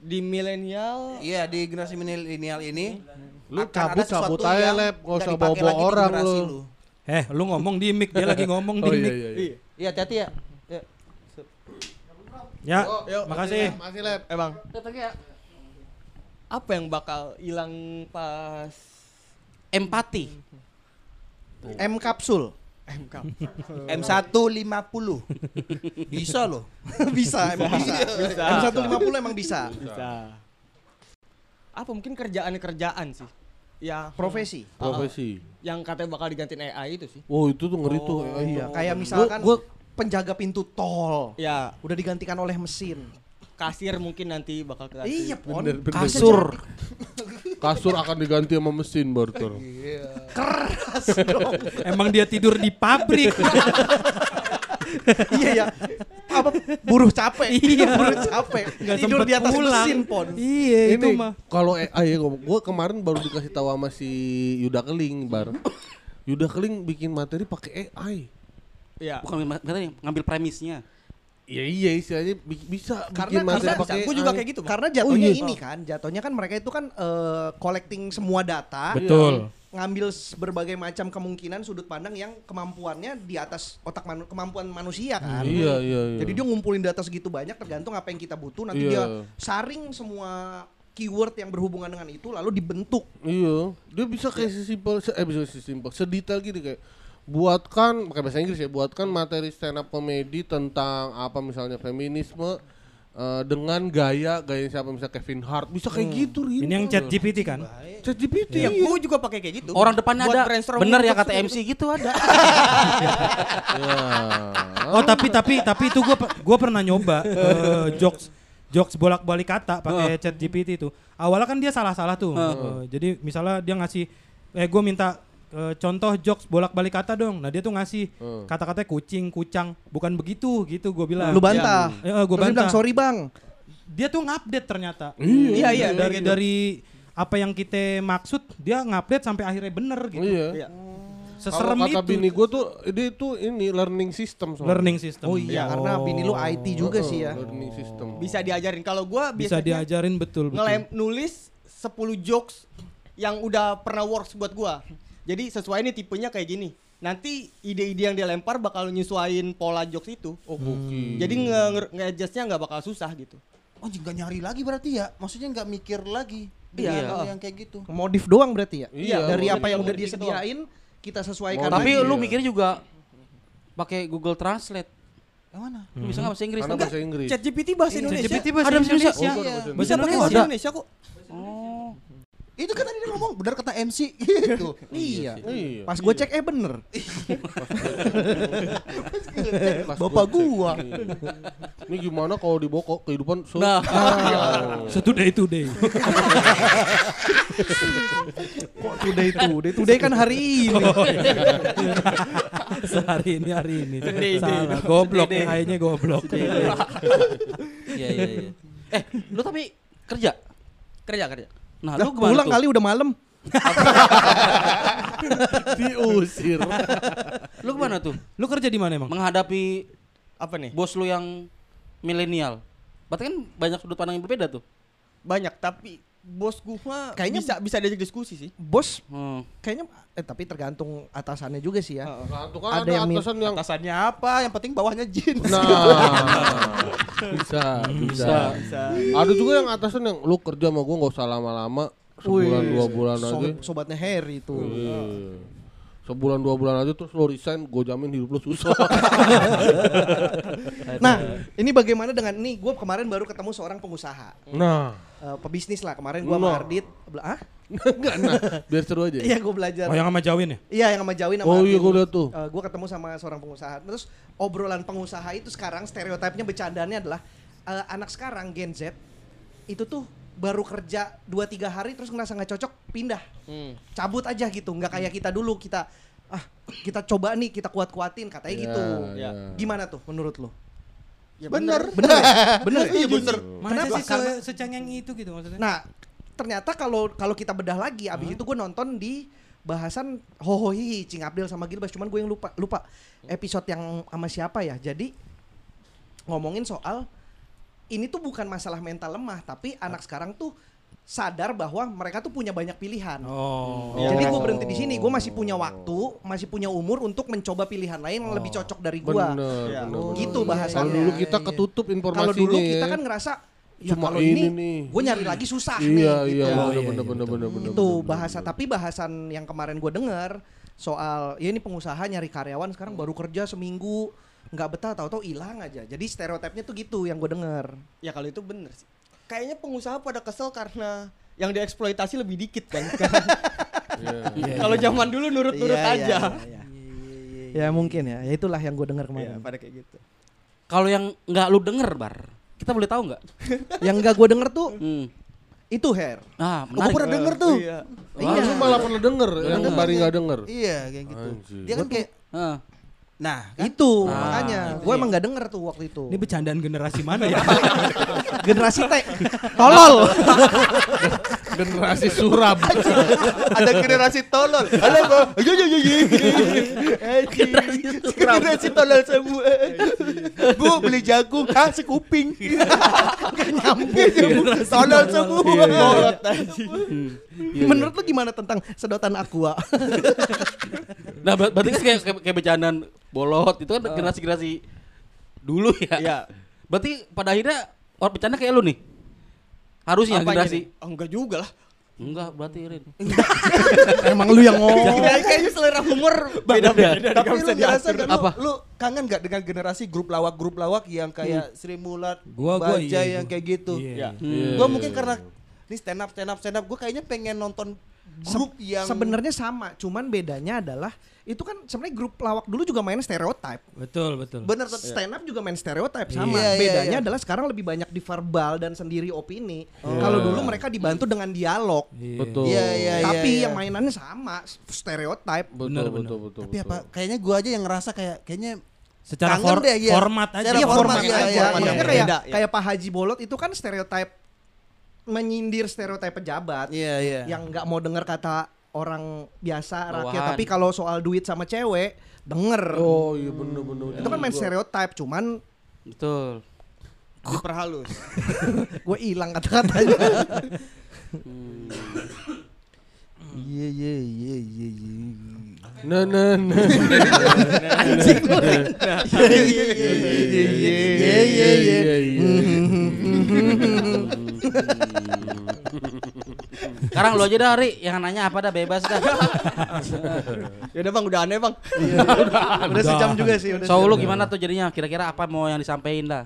Di milenial Iya di generasi milenial ini Lu akan ada cabut-cabut sesuatu aja, Lep. Nggak nggak usah lagi di orang generasi lu. eh lu ngomong di mic, dia lagi ngomong di Oh mic. iya iya. iya. Iya hati-hati ya. Ya. Ya, Yuk, makasih. Makasih, Lep. emang apa yang bakal hilang pas Empati. M kapsul. MK? M150 bisa loh. <laughs> bisa emang bisa. Bisa. M150 emang bisa. Bisa. Apa mungkin kerjaan-kerjaan sih? Ya Profesi. Profesi. yang katanya bakal digantiin AI itu sih. Oh itu tuh ngeri tuh. Oh, iya, kayak misalkan gua- penjaga pintu tol Ya, udah digantikan oleh mesin. kasir mungkin nanti bakal keganti. Iya, Pon. Bener, bener. Kasur. Kasur akan diganti sama mesin barter. Keras <laughs> dong. Emang dia tidur di pabrik. iya ya. Apa buruh capek. <laughs> Iya. buruh capek. Tidur di atas pulang. mesin, Pon. Iya, itu Ini mah. kalau AI ya gue kemarin baru dikasih tahu sama si Yuda Keling bar. Yuda Keling bikin materi pakai AI. Iya. Bukan ma- katanya ngambil premisnya. Iya iya istilahnya bi- bisa Karena bikin materi bisa, pakai Gue juga kayak gitu. Bang. Karena jatuhnya Oh, iya. ini kan, jatuhnya kan mereka itu kan eh, collecting semua data, Betul. ngambil berbagai macam kemungkinan sudut pandang yang kemampuannya di atas otak manu- kemampuan manusia kan. Iya iya iya. Jadi dia ngumpulin data segitu banyak tergantung apa yang kita butuh nanti Iya. dia saring semua keyword yang berhubungan dengan itu lalu dibentuk. Iya, dia bisa kayak sesimpel, se- eh bisa sesimpel, sedetail gitu kayak buatkan pakai bahasa Inggris ya, buatkan materi stand up komedi tentang apa misalnya feminisme eh, dengan gaya gaya siapa misalnya Kevin Hart bisa kayak gitu Rin. Ini yang chat GPT kan? Chat GPT. Iya, gue juga pakai kayak gitu. Orang depannya Buat ada. Bener ya kata MC gitu ada. <laughs> Ya. Oh tapi tapi tapi itu gue gue pernah nyoba eh, jokes jokes bolak-balik kata pakai chat GPT itu. Awalnya kan dia salah-salah tuh. Eh, jadi misalnya dia ngasih eh gue minta eh, contoh jokes bolak-balik kata dong. Nah, dia tuh ngasih Hmm. kata-katanya kucing, kucang, bukan begitu gitu gue bilang. Lu bantah. Eh, gua Terus dia bilang bantah. sorry bang. Dia tuh ngupdate ternyata. Iya, iya, dari kayak gitu. dari apa yang kita maksud dia ngupdate sampai akhirnya bener gitu. Iya. Iya. Seserem Kalau kata itu. bini gue tuh dia itu ini learning system soalnya. learning system. Oh iya, karena bini lu IT juga sih ya. Learning system. Bisa diajarin. Kalau gua bisa diajarin betul betul. ngelem nulis 10 jokes yang udah pernah works buat gua. Jadi sesuai nih tipenya kayak gini. Nanti ide-ide yang dia lempar bakal nyesuaiin pola jokes itu. Oh, gokil. Jadi nge nge- nge-adjustnya nggak bakal susah gitu. Oh, nggak nyari lagi berarti ya? Maksudnya nggak mikir lagi. Iya. Oh. yang kayak gitu. Modif doang berarti ya. Iya, Dari modif- apa yang udah dia sediain kita sesuaikan. Modif. Tapi Iya. lu mikirnya juga pakai Google Translate. Yang mana? Lu bisa nggak bahasa Inggris? Karena Enggak. bahasa Inggris. Chat GPT bahasa Chat Indonesia. GPT bahasa Ada bahasa Indonesia. Indonesia. Iya. bahasa Bisa pakai Indonesia. bahasa Indonesia kok. Oh. Itu kan tadi dia ngomong benar kata MC <laughs> gitu. Iya. Iya. Pas gue cek eh bener. <laughs> Pas Bapak gua. Iya. Ini gimana kalau dibokok kehidupan so Nah. <laughs> Today today. Kok today today? Today kan hari ini. Sehari ini hari ini. Today, Salah. Goblok kayaknya goblok. Iya iya iya. Eh, lu tapi kerja? Kerja kerja. Nah, lu gimana pulang tuh? kali udah malam. <laughs> diusir. Lu gimana tuh? Lu kerja di mana emang? Menghadapi Apa nih? bos lu yang milenial. Berarti kan banyak sudut pandang yang berbeda tuh. Banyak tapi bos gua Kayaknya- bisa bisa diajak diskusi sih. Bos Hmm. kayaknya eh tapi tergantung atasannya juga sih ya. Tuh kan Ada ada, yang atasan yang Atasannya apa? Yang penting bawahnya jin. Nah, <laughs> bisa, bisa, Bisa. Ada juga yang atasan yang lu kerja sama gua nggak usah lama-lama, sebulan dua bulan aja. Sobat, sobatnya Harry itu. Iya. Sebulan dua bulan aja terus lo resign, gue jamin hidup lo susah. <laughs> Nah, ini bagaimana dengan nih? Gue kemarin baru ketemu seorang pengusaha, nah, Eh, pebisnis lah. Kemarin gue sama. Ardit, bela- ah? enggak nah, biar seru aja. Iya, gue belajar. Oh yang sama Jawin ya? Iya, yang sama Jawin sama Oh iya gue liat tuh. gue ketemu sama seorang pengusaha. Terus obrolan pengusaha itu sekarang stereotipnya bercandanya adalah eh, anak sekarang Gen Z itu tuh baru kerja 2-3 hari terus ngerasa nggak cocok pindah cabut aja gitu nggak kayak kita dulu kita ah kita coba nih kita kuat-kuatin katanya Ya, gitu ya. gimana tuh menurut lo Ya Bener. bener ya? bener <laughs> Iya bener. Mana Kenapa? sih se secengeng itu gitu maksudnya? nah ternyata kalau kalau kita bedah lagi abis itu gue nonton di bahasan hohohi Cing Abdel sama Gilbas cuman gue yang lupa lupa episode yang sama siapa ya jadi ngomongin soal ini tuh bukan masalah mental lemah tapi anak sekarang tuh sadar bahwa mereka tuh punya banyak pilihan Oh. jadi gue berhenti di sini gue masih punya waktu masih punya umur untuk mencoba pilihan lain yang lebih cocok dari gue Bener, Iya. bener, bener. Gitu Kalau bahasannya. dulu kita Iya, iya. ketutup informasinya kalau dulu kita ya. kan ngerasa ya Cuma kalau ini ini, nih. gue nyari lagi susah Iya, nih iya, gitu. bener, Oh, bener, iya, bener, iya, bener, bener, bener, itu bener, bahasa bener. tapi bahasan yang kemarin gue dengar soal ya ini pengusaha nyari karyawan sekarang baru kerja seminggu nggak betah tahu-tahu hilang aja jadi stereotipnya tuh gitu yang gue dengar Ya kalau itu bener sih. Kayaknya pengusaha pada kesel karena yang dieksploitasi lebih dikit kan. <laughs> Iya. kalau zaman dulu nurut-nurut Iya, iya, aja. iya, iya. ya mungkin ya ya itulah yang gue dengar Iya, kemarin pada kayak gitu. Kalau yang nggak lu denger, Bar. Kita boleh tahu nggak? <laughs> yang nggak gue denger tuh Hmm. itu hair Nah, Gue menarik. pernah denger tuh. Iya. Ah, lu malah pernah denger yang. Bari nggak denger. Iya kayak gitu. Anjir. Dia kan kayak Heeh. Nah kan? itu Ah, makanya. gue emang nggak denger tuh waktu itu. Ini bercandaan generasi mana ya? <laughs> generasi T. Tolol <laughs> Generasi suram. <laughs> ada generasi tolol. Halo, Bro. Iya iya iya. iya. Generasi tolol semua. Bu beli jagung, ah sekuping. <laughs> Nyambung. Tolol semua. Iya, menurut lu gimana tentang sedotan aqua <laughs> Nah, ber- berarti kan kayak, kayak, kayak bercandaan bolot itu kan generasi-generasi dulu ya. Iya. Berarti pada akhirnya orang bercanda kayak lu nih. Harusnya Apanya generasi. nih? Oh, enggak juga lah. Enggak, berarti Rin. <laughs> emang lu yang ngomong Kayaknya kayaknya selera humor beda-beda. Tapi lu ngerasa gak lu, Apa? lu kangen gak dengan generasi grup lawak-grup lawak yang kayak Sri Mulat, Gua- gua Bajai iya, yang gua. kayak gitu. Iya. Hmm. Gue mungkin karena ini stand up stand up stand up gue kayaknya pengen nonton Se- grup yang sebenarnya sama, cuman bedanya adalah itu kan sebenarnya grup lawak dulu juga main stereotype. Betul, betul. bener Stand up juga main stereotype sama. Iya, iya, Bedanya iya. adalah sekarang lebih banyak di verbal dan sendiri opini. Kalau dulu mereka dibantu dengan dialog. Iya. Betul. Iya, iya, iya. Tapi iya. yang mainannya sama, stereotype. Betul, Bener, betul, bener. betul, Tapi betul. apa kayaknya gua aja yang ngerasa kayak kayaknya Secara Kangen for- deh, iya. format aja. Secara Iya format, format iya, aja. iya, iya. kayak Beda, ya. kayak Pak Haji Bolot itu kan stereotype menyindir stereotype pejabat Iya, iya. yang nggak mau dengar kata orang biasa rakyat tapi kalau soal duit sama cewek denger. Oh iya bener bener. Itu kan main stereotype cuman Betul. Diperhalus. <laughs> gue hilang kata-katanya. Iya iya iya iya iya. Nah nah nah. <laughs> Anjing lu. Iya iya iya iya iya. Sekarang lu aja dah, Ri, yang nanya apa dah bebas dah. <laughs> ya udah bang, udah aneh bang. udah sejam juga sih. Udah So lu gimana tuh jadinya? Kira-kira apa mau yang disampaikan dah?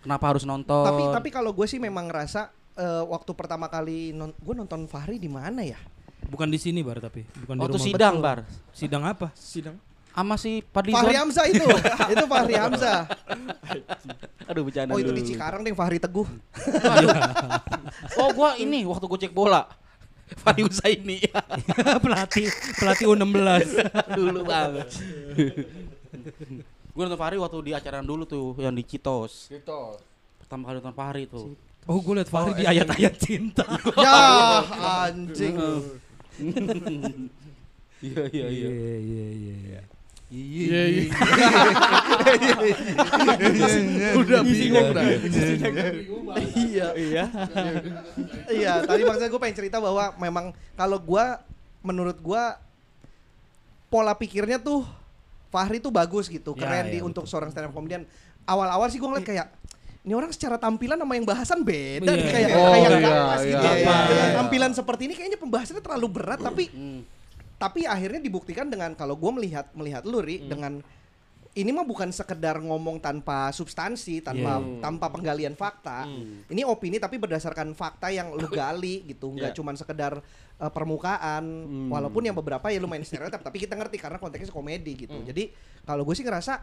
Kenapa harus nonton? Tapi tapi kalau gue sih memang ngerasa eh, waktu pertama kali non, gue nonton Fahri di mana ya? Bukan di sini bar tapi, bukan waktu di rumah. sidang, Bar. Sidang apa? Sidang. Sama si Padli Fahri Hamzah itu. <laughs> itu Fahri Hamzah. Aduh bercanda. Oh itu di. Cikarang deh Fahri Teguh. <laughs> Oh gua ini waktu gua cek bola. Fahri Husaini. <laughs> pelatih pelatih U16. dulu banget. gua nonton Fahri waktu di acara dulu tuh yang di Citos. Gitu. Pertama kali nonton Fahri tuh. Oh, gue liat Fahri di ayat-ayat cinta. ya anjing. Iya iya Iya, iya, iya. Iya iya. Udah bingung dah. iya iya. iya, tadi maksudnya gue pengen cerita bahwa memang kalau gua menurut gua pola pikirnya tuh Fahri tuh bagus gitu, Ya, keren ya, di untuk seorang stand up comedian. Awal-awal sih gue ngeliat kayak ini orang secara tampilan sama yang bahasan beda Iya. kayak Oh, kayak iya, iya, gitu. iya, iya. tampilan seperti ini kayaknya pembahasannya terlalu berat tapi Hmm. Tapi akhirnya dibuktikan dengan kalau gue melihat melihat lu Ri, Hmm. dengan ini mah bukan sekedar ngomong tanpa substansi tanpa Iya. tanpa penggalian fakta Hmm. ini opini tapi berdasarkan fakta yang lu gali gitu nggak Iya. cuman sekedar uh, permukaan Hmm. walaupun yang beberapa ya lu main stereotip tapi kita ngerti karena konteksnya komedi gitu Hmm. jadi kalau gue sih ngerasa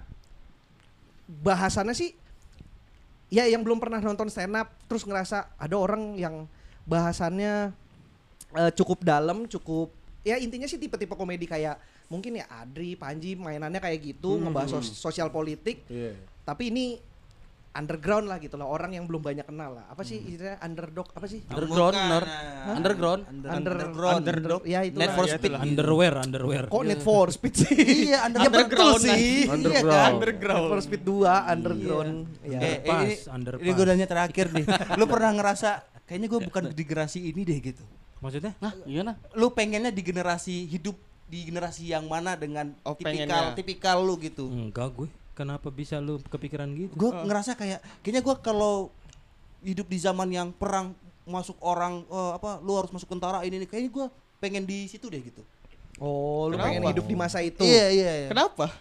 bahasannya sih ya yang belum pernah nonton stand up terus ngerasa ada orang yang bahasannya eh, cukup dalam cukup ya intinya sih tipe-tipe komedi kayak mungkin ya Adri Panji mainannya kayak gitu ngebahas sos- sosial politik Iya. tapi ini underground lah gitu loh orang yang belum banyak kenal lah apa sih istilahnya underdog apa sih Underground, bener. nah. Underground. Under, Underground. underdog ya itu Net for ya, Speed. itulah. Underwear, underwear. kok Net for Speed sih <laughs> Iya, ya betul underground sih Underground. Net for Speed 2 underground ya Eh, eh, Underpass, ini, underpass. ini gue nanya terakhir nih. Lu pernah ngerasa kayaknya gue bukan di generasi ini deh gitu. Maksudnya? Nah, gimana? Lu pengennya di generasi hidup di generasi yang mana dengan Oh, tipikal pengennya. tipikal lu gitu. Enggak gue. Kenapa bisa lu kepikiran gitu? Gue ngerasa kayak kayaknya gue kalau hidup di zaman yang perang masuk orang eh, apa lu harus masuk tentara ini nih kayaknya gue pengen di situ deh gitu. oh lu Kenapa? pengen hidup di masa itu Iya iya. iya. Kenapa?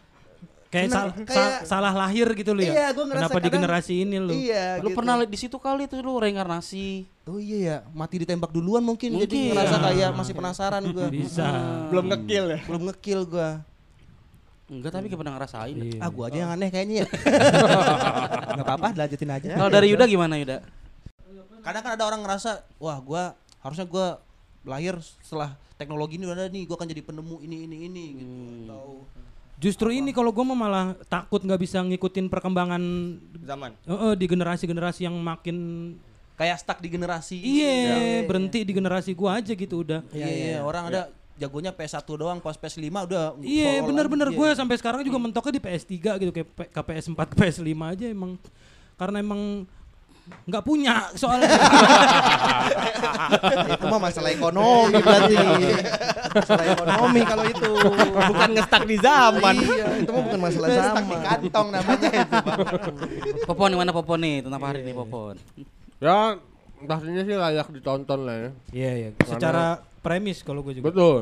Kayak Kenapa? sal- Kayak- sa- salah lahir gitu lu ya? Iya, gua ngerasa Kenapa di kadang- generasi ini lu? Iya. Lu gitu. pernah di situ kali tuh lu reinkarnasi. Oh iya ya, mati ditembak duluan mungkin, jadi Mungkin. ngerasa Iya. kayak masih penasaran gue. Bisa. Belum ngekill ya? Belum ngekill gue. Enggak, tapi gak pernah ngerasain. Iya. Ah gua aja yang aneh kayaknya ya. <laughs> Gak apa-apa, lanjutin aja. Kalau dari Yuda gimana Yuda? Kadang kan ada orang ngerasa, wah gua harusnya gua lahir setelah teknologi ini udah ada nih, gua akan jadi penemu ini ini ini gitu. Atau Justru ini kalau gue mah malah takut nggak bisa ngikutin perkembangan Zaman. eh, eh, di generasi-generasi yang makin kayak stuck di generasi. iya berhenti di generasi gua aja gitu udah. Iya, iya, orang ada jagonya PS1 doang, pas PS5 udah Iya bener-bener gue Iya, sampai sekarang juga mentoknya di PS3 gitu kayak ke PS4 ke PS5 aja emang. Karena emang nggak punya soalnya <laughs> itu mah masalah ekonomi berarti masalah ekonomi kalau itu Bukan ngestak di zaman. iya itu mah bukan masalah Udah stuck di sama kantong namanya itu. Popon gimana Popon nih? Tentang hari nih Popon. Ya, pastinya sih layak ditonton lah ya. iya iya secara premis kalau gue juga Betul.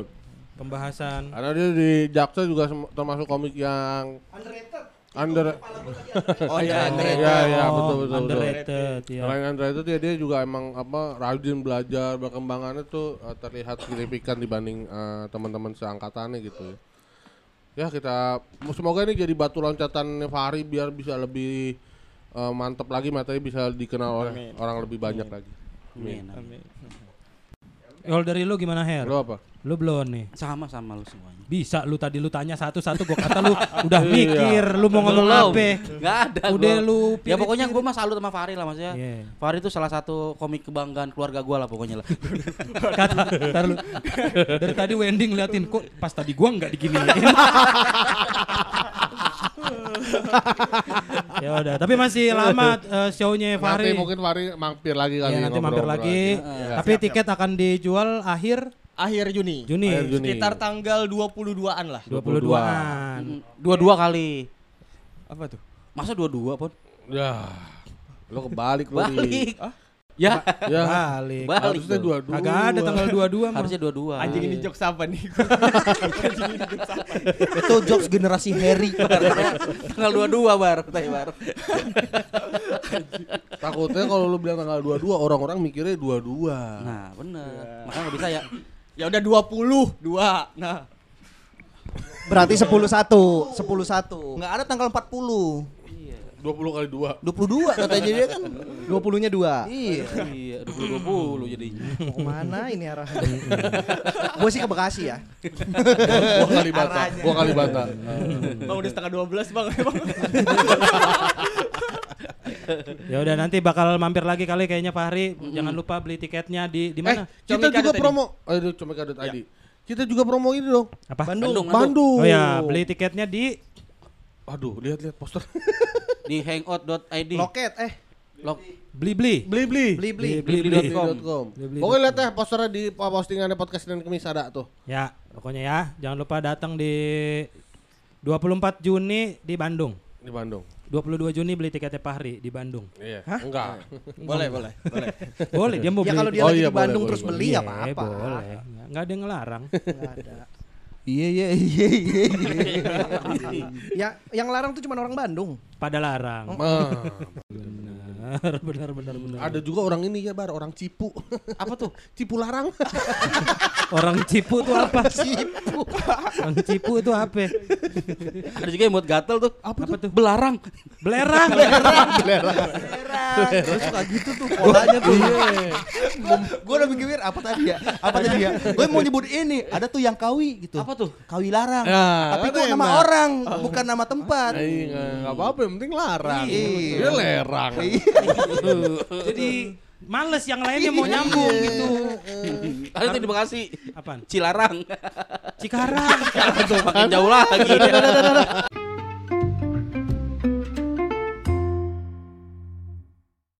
pembahasan Karena dia di Jaksa juga termasuk komik yang underrated Under <laughs> Oh iya, Iya, iya, Oh, betul betul betul. underrated ya. Selain Andra itu dia, dia juga emang apa rajin belajar perkembangannya tuh eh, terlihat signifikan dibanding eh, teman-teman seangkatannya gitu. Ya kita semoga ini jadi batu loncatan Fahri biar bisa lebih eh, mantep lagi materi bisa dikenal oleh orang lebih banyak lagi. Amin. Kalau dari lu gimana Her? Lo apa? Lu belum nih. Sama sama lu semuanya. Bisa lu tadi lu tanya satu-satu gua kata lu <laughs> udah Iya. mikir lu mau ngomong Belum. apa. Nggak ada. Udah gua. lu Ya pokoknya gue mah salut sama Fahri lah maksudnya. Iya. Fahri itu salah satu komik kebanggaan keluarga gue lah pokoknya lah. <laughs> Kata ntar lu. Dari tadi Wendy ngeliatin kok pas tadi gua nggak diginiin. <laughs> ya udah, tapi masih lama eh, show-nya Nanti Fahri. mungkin Fahri mampir lagi kali. Iya, nanti mampir lagi. Ya. Tapi tiket akan dijual akhir Akhir Juni. Juni. Akhir Juni. Sekitar tanggal 22-an lah. 22-an. Dua-dua kali. Apa tuh? Masa dua-dua pun? Ya. Lo kebalik lo. Di. Balik. Ya, Ya. Balik. balik. Harusnya dong. dua-dua. Kagak ada tanggal 22 mah. Harusnya dua-dua. Anjing ini jokes apa nih? <laughs> Itu jokes generasi Harry. tanggal dua-dua bar, tanya bar. Takutnya kalau lu bilang tanggal 22 orang-orang mikirnya 22. Nah, bener. Makanya nggak bisa ya. Ya udah 20, 2. Nah, Berarti 10 1, 10 1. Nggak ada tanggal 40. 20 kali 2. 22 katanya dia kan. 20-nya 2. Iya. Iya, dua puluh puluh jadinya. Mau mana ini arahnya? Gue sih ke Bekasi ya. Gua kali bata. Gua kali bata. Bang udah setengah 12, Bang. <laughs> <laughs> Ya udah nanti bakal mampir lagi kali kayaknya Fahri. Jangan lupa beli tiketnya di di Eh, mana? kita Comika juga tadi. promo. Aduh, Comika ID. Kita juga promo ini dong. Apa? Bandung, Bandung. Oh ya, beli tiketnya di Aduh, lihat-lihat poster. <laughs> di hangout.id. Loket eh Lok. Beli-beli. beli beli. beli beli. Blibli.com. Beli.com. Beli.com. Pokoknya lihat ya posternya di postingannya podcast dan kemis ada tuh. Ya, pokoknya ya, jangan lupa datang di 24 Juni di Bandung. Di Bandung. 22 Juni beli tiketnya Fahri di Bandung. Iya. Enggak. <laughs> boleh, boleh, boleh. Boleh, dia mau Ya beli. kalau dia Oh lagi iya, di Bandung boleh, terus boleh, beli Iya, ya apa-apa. Boleh. Enggak ada yang ngelarang. Nggak ada. Iya iya iya iya. <laughs> Ya, yang larang tuh cuma orang Bandung. Pada larang. Ah, Benar, benar, benar, benar. ada juga orang ini ya, Bar, orang Cipu. Apa tuh? Cipu larang. Orang Cipu tuh apa? Cipu. Orang Cipu itu apa? Ada juga yang buat gatel tuh. Apa, tuh? Belarang. Belerang. Terus suka gitu tuh polanya tuh. Gue udah mikir apa tadi ya? Apa tadi ya? Gue mau nyebut ini. Ada tuh yang kawi gitu. Apa tuh? Kawi larang. Ya, Tapi itu nama orang, bukan nama tempat. Iya, enggak apa-apa, yang penting larang. Iya. Dia lerang. Jadi males yang lainnya mau nyambung gitu. Ada tuh di Bekasi. Apaan? Cilarang. Cikarang. <laughs> Makin jauh lagi.